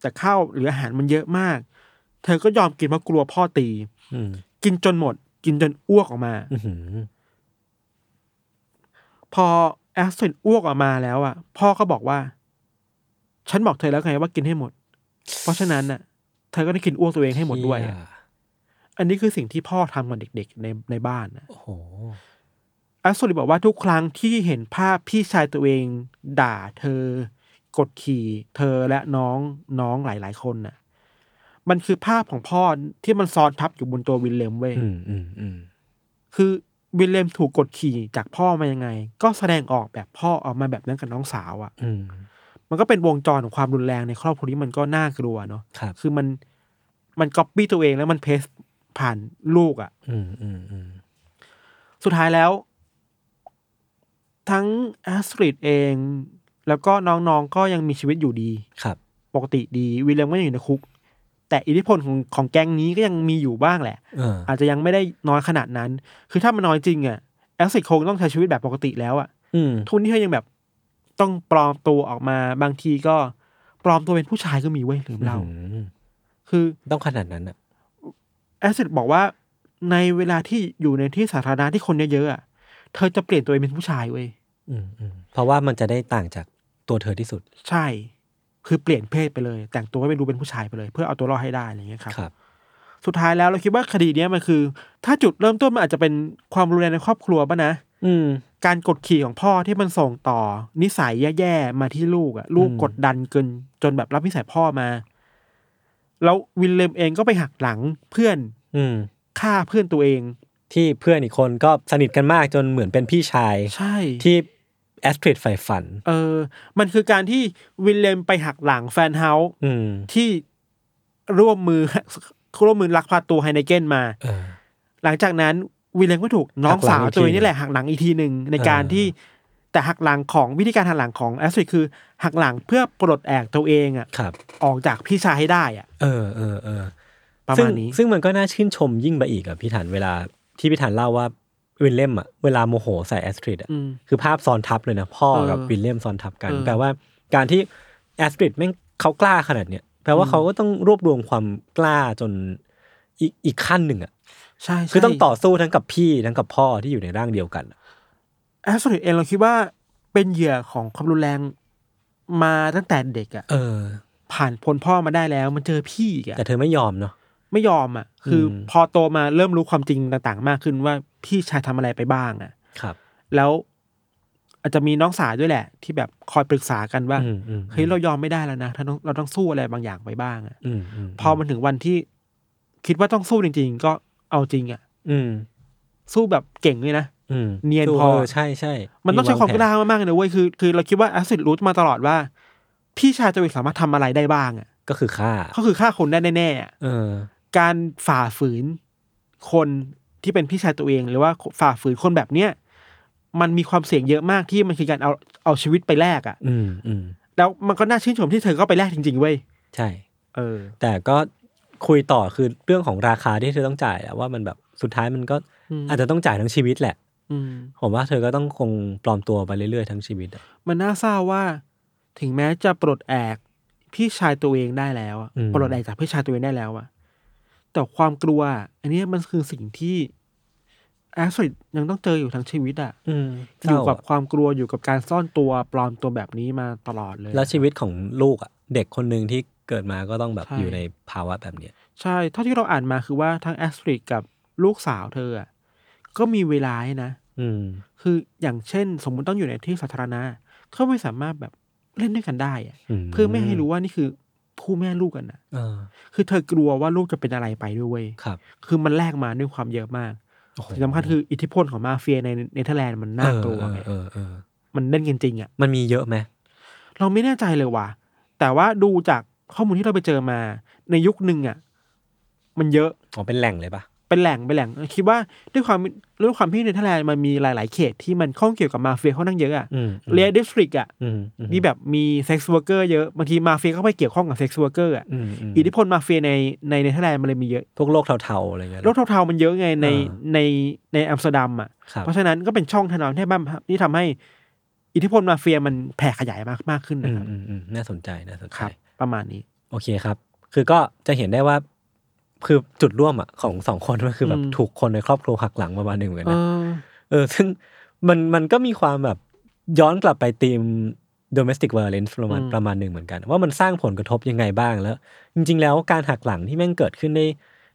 แต่ข้าวหรืออาหารมันเยอะมาก เธอก็ยอมกินเพราะกลัวพ่อตีอืมกินจนหมด กินจนอ้วกออกมาอือหือพอแอสตริดอ้วกออกมาแล้วอะ พ่อก็บอกว่า ฉันบอกเธอแล้วไงว่ากินให้หมด เพราะฉะนั้นน่ะ เธอก็ต้องกินอ้วกตัวเองให้หมดด้วยอะเหี้ยันนี้คือสิ่งที่พ่อทำกับเด็ก ๆ ในในบ้านนะโอ้โหแอสตริดบอกว่าทุกครั้งที่เห็นภาพพี่ชายตัวเอง ด่าเธอ กดขี่ เธอและน้องน้องหลาย ๆ คนน่ะ มันคือภาพของพ่อที่มันซ้อนทับอยู่บนตัววิลเลมเว้ยอืมอืมอืมคือวิลเลมถูกกดขี่จากพ่อมายังไง ก็แสดงออกแบบพ่อออกมาแบบนั้นกับน้องสาวอะ่ะอื มมันก็เป็นวงจรของความรุนแรงในครอบครัวนี้มันก็น่ากลัวเนาะครับ คือมันมันก๊อปปี้ตัวเองแล้วมัน paste ผ่านลูกอะ่ะ อืมอืมอืมสุดท้ายแล้ว ทั้งแอสตริดเอง แล้วก็น้องๆก็ยังมีชีวิตอยู่ดี ครับ ปกติดีวิลเลมก็ยังอยู่ในคุก แต่อิทธิพลของของแก๊งนี้ก็ยังมีอยู่บ้างแหละ เอออาจจะยังไม่ได้น้อยขนาดนั้น คือถ้ามันน้อยจริงอะ่ะแอสตริดคงต้องใช้ชีวิตแบบปกติแล้วอะอืมทุนที่เธอยังแบบ ต้องปลอมตัวออกมา บางทีก็ปลอมตัวเป็นผู้ชายก็มีเว้ยลืมเล่าอืมคือต้องขนาดนั้นอะแอสเซทบอกว่าในเวลาที่อยู่ในที่สาธารณะที่คนเยอะๆอะเธอจะเปลี่ยนตัวเองเป็นผู้ชายเว้ยอืมอืมเพราะว่ามันจะได้ต่างจากตัวเธอที่สุด ใช่ คือเปลี่ยนเพศไปเลย แต่งตัวให้ไม่รู้เป็นผู้ชายไปเลย เพื่อเอาตัวรอดให้ได้อะไรอย่างเงี้ยครับครับสุดท้ายแล้วเราคิดว่าคดีเนี้ยมันคือ ถ้าจุดเริ่มต้นมันอาจจะเป็นความรุนแรงในครอบครัวป่ะนะอืม การกดขี่ของพ่อที่มันส่งต่อ นิสัยแย่ๆมาที่ลูกอะลูกอืมกดดันเกินจนแบบรับนิสัยพ่อมา แล้ววิลเลมเองก็ไปหักหลังเพื่อน อืม ฆ่าเพื่อนตัวเอง ที่เพื่อนอีกคนก็สนิทกันมากจนเหมือนเป็นพี่ชาย ใช่ ที่แอสตริดใฝ่ฝัน เออ มันคือการที่วิลเลมไปหักหลังแฟนเฮาส์อืม ที่ร่วมมือ ร่วมมือลักพาตัวไฮเนเกนมา เออ หลังจากนั้น วิลเลมก็ถูกน้องสาวหักหลังอีกตัวเองทีนี่แหละหักหลังอีกทีหนึ่งในการเออที่แต่หักหลังของวิธีการหักหลังของแอสตริดคือหักหลังเพื่อปลดแอกตัวเองอะครับออกจากพี่ชายให้ได้อะ เออเออเออประซึ่มางณนี้ซึ่งมันก็น่าชื่นชมยิ่งไปอีกอะพี่ถันเวลาที่พี่ถันเล่าว่าวิลเลียมอะเวลาโมโหใส่แอสตริดอะอืมคือภาพซ้อนทับเลยนะพ่อเออกับวิลเลียมซ้อนทับกันเออแปลว่าการที่แอสตริดแม่งเขากล้าขนาดเนี้ยแปลว่าเขาก็ต้องรวบรวมความกล้าจนอีกอีกขั้นหนึ่งอะ ใช่ใช่คือต้องต่อสู้ทั้งกับพี่ทั้งกับพ่อที่อยู่ในร่างเดียวกันอะแอสตริดเองเราคิดว่าเป็นเหยื่อของความรุนแรงมาตั้งแต่เด็กอะเออ ผ่านพ้นพ่อมาได้แล้ว มันเจอพี่อีกอะแต่เธอไม่ยอมเนาะไม่ยอมอะคืออมพอโตมาเริ่มรู้ความจริงต่างๆ มากขึ้นว่าพี่ชายทำอะไรไปบ้างอะครับ แล้วอาจจะมีน้องสาวด้วยแหละ ที่แบบคอยปรึกษากันว่าอืมอืมเฮ้ยเรายอมไม่ได้แล้วนะถ้าต้องเราต้องสู้อะไรบางอย่างไปบ้างอะอืมอืมพอมันถึงวันที่คิดว่าต้องสู้จริง ๆ ก็ เอาจริงอะ อืม สู้แบบเก่งเลยนะอืมเนียนสู้พอใช่ใช่มันต้องใช้ความกล้ามากๆเลยนะเว้ยคือคือเราคิดว่าแอสซิดรู้มาตลอดว่า พี่ชายตัวเองสามารถทำอะไรได้บ้างอะ ก็คือฆ่าก็คือฆ่าคนได้แน่ๆอะเออ การฝ่าฝืนคนที่เป็นพี่ชายตัวเองหรือว่าฝ่าฝืนคนแบบเนี้ยมันมีความเสี่ยงเยอะมากที่มันคือการเอาเอาชีวิตไปแลกอะ อืมอืมแล้วมันก็น่าชื่นชมที่เธอก็ไปแลกจริงๆเว้ยใช่ เออ แต่ก็ คุยต่อคือเรื่องของราคาที่เธอต้องจ่ายอะว่ามันแบบสุดท้ายมันก็อืมอาจจะต้องจ่ายทั้งชีวิตแหละอืมผมว่าเธอก็ต้องคงปลอมตัวไปเรื่อยๆทั้งชีวิตอะมันน่าเศร้าว่า ถึงแม้จะปลดแอกพี่ชายตัวเองได้แล้วอะปลดแอกจากพี่ชายตัวเองได้แล้วอะแต่ความกลัว อันเนี้ยมันคือสิ่งที่แอสซิดยังต้องเจออยู่ทั้งชีวิตอะอืมเศอยู่ร้ากับอะความกลัวอยู่กับการซ่อนตัวปลอมตัวแบบนี้มาตลอดเลย แล้วชีวิตของลูกอะเด็กคนหนึ่งที่ เกิดมาก็ต้องแบบใช่ อยู่ในภาวะแบบเนี้ยใช่เท่าที่เราอ่านมาคือว่าทั้งแอสตริดกับลูกสาวเธออะก็มีเวลาให้นะ อืม คืออย่างเช่น สมมุติต้องอยู่ในที่สาธารณะเขาไม่สามารถแบบเล่นด้วยกันได้อะอืม เพื่อไม่ให้รู้ว่านี่คือคู่แม่ลูกกันนะเออคือเธอกลัวว่าลูกจะเป็นอะไรไปด้วยเว้ยครับ คือมันแลกมาด้วยความเยอะมากโอ้โหสิ่งสำคัญคืออิทธิพลของมาเฟียในเนเธอร์แลนด์มันน่ากลัวเออไงเออเออมันเล่นกันจริงอะ มันมีเยอะไหม เราไม่แน่ใจเลยว่ะ แต่ว่าดูจาก ข้อมูลที่เราไปเจอมา ในยุคหนึ่งอะ มันเยอะอ๋อเป็นแหล่งเลยปะเป็นแหล่งเป็นแหล่ง คิดว่าด้วยความด้วยความที่เนเธอร์แลนด์มันมีหลาย ๆ เขตที่มันข้องเกี่ยวกับมาเฟียค่อนข้างเยอะอะอืม red district อะอืมอืมมีแบบมี sex worker เยอะบางทีมาเฟียก็ไปเกี่ยวข้องกับ sex worker อะอืมอืมอิทธิพลมาเฟียในในเนเธอร์แลนด์มันเลยมีเยอะพวกโลกเทาๆอะไรเงี้ยโลกเทาๆมันเยอะไงในอ่าในในอัมสเตอร์ดัมอะครับเพราะฉะนั้นก็เป็นช่องทางที่บ้านที่ทำให้ อิทธิพลมาเฟียมันแผ่ขยายมากมากขึ้นอืนะมครับอืมอืมน่าสนใจน่าสนใจครับ ประมาณนี้ โอเคครับ คือก็จะเห็นได้ว่าคือจุดร่วมอะของสองคนก็คือแบบอืมถูกคนในครอบครัวหักหลังประมาณหนึ่งเหมือนกันเอนะอเออ ซึ่งมันมันก็มีความแบบย้อนกลับไปธีม domestic violence ประมาณอืมประมาณหนึ่งเหมือนกัน ว่ามันสร้างผลกระทบยังไงบ้างแล้ว จริง ๆ แล้วการหักหลังที่แม่งเกิดขึ้นได้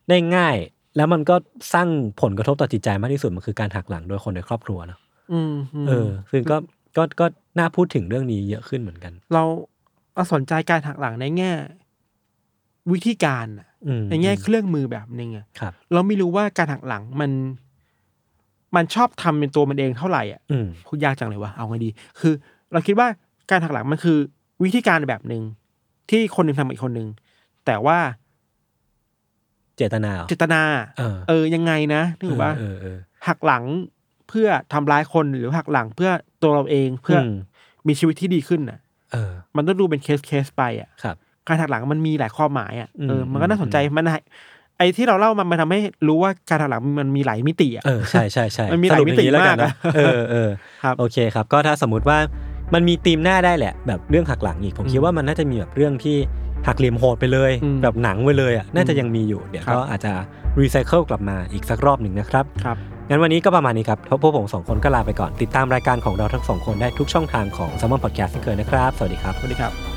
ได้ง่าย แล้วมันก็สร้างผลกระทบต่อจิตใจมากที่สุดมันคือการหักหลังโดยคนในครอบครัวเนอะอืมมเออ ซึ่งก็ก็ก็น่าพูดถึงเรื่องนี้เยอะขึ้นเหมือนกัน เรา เอาสนใจการหักหลังในแง่ วิธีการอะอืมในแง่เครื่องมือแบบหนึ่งอะครับเราไม่รู้ว่าการหักหลังมัน มันชอบทำเป็นตัวมันเองเท่าไหร่อะอืมพูดยากจังเลยวะเอาไงดี คือ เราคิดว่าการหักหลังมันคือ วิธีการแบบหนึ่งที่คนหนึ่งทำกับอีกคนหนึ่งแต่ว่า เจตนาเหรอเจตนาเออเออยังไงนะนึกออกปะเออเออหักหลังเพื่อทำร้ายคนหรือหักหลังเพื่อตัวเราเองเพื่ออมมีชีวิตที่ดีขึ้นน่ะ เออ มันต้องดูเป็นเคสเคสไปอะครับการหักหลังมันมีหลายความหมายอะอืมเออมันก็น่าสนใจมันให้ไอ้ที่เราเล่ามันมันทำให้รู้ว่าการหักหลังมันมีหลายมิติอะเออใช่ใช่ใช่มันมีหลายสรุปองนี้แล้วกันมิติมากนะอะเออเออครับโอเคครับ ก็ถ้าสมมติว่ามันมีธีมหน้าได้แหละ แบบเรื่องหักหลังอีกผมคิดว่ามันน่าจะมีแบบเรื่องที่หักเหลี่ยมโหดไปเลยอืมแบบหนังไปเลยอะน่าจะยังมีอยู่เดี๋ยวครับก็อาจจะรีไซเคิลกลับมาอีกสักรอบหนึ่งนะครับครับ งั้นวันนี้ก็ประมาณนี้ครับพวกผมสองคนก็ลาไปก่อน ติดตามรายการของเราทั้งสองคนได้ทุกช่องทางของ s ซ m m o n Podcast เช่นเคยนะครับ สวัสดีครับ สวัสดีครับ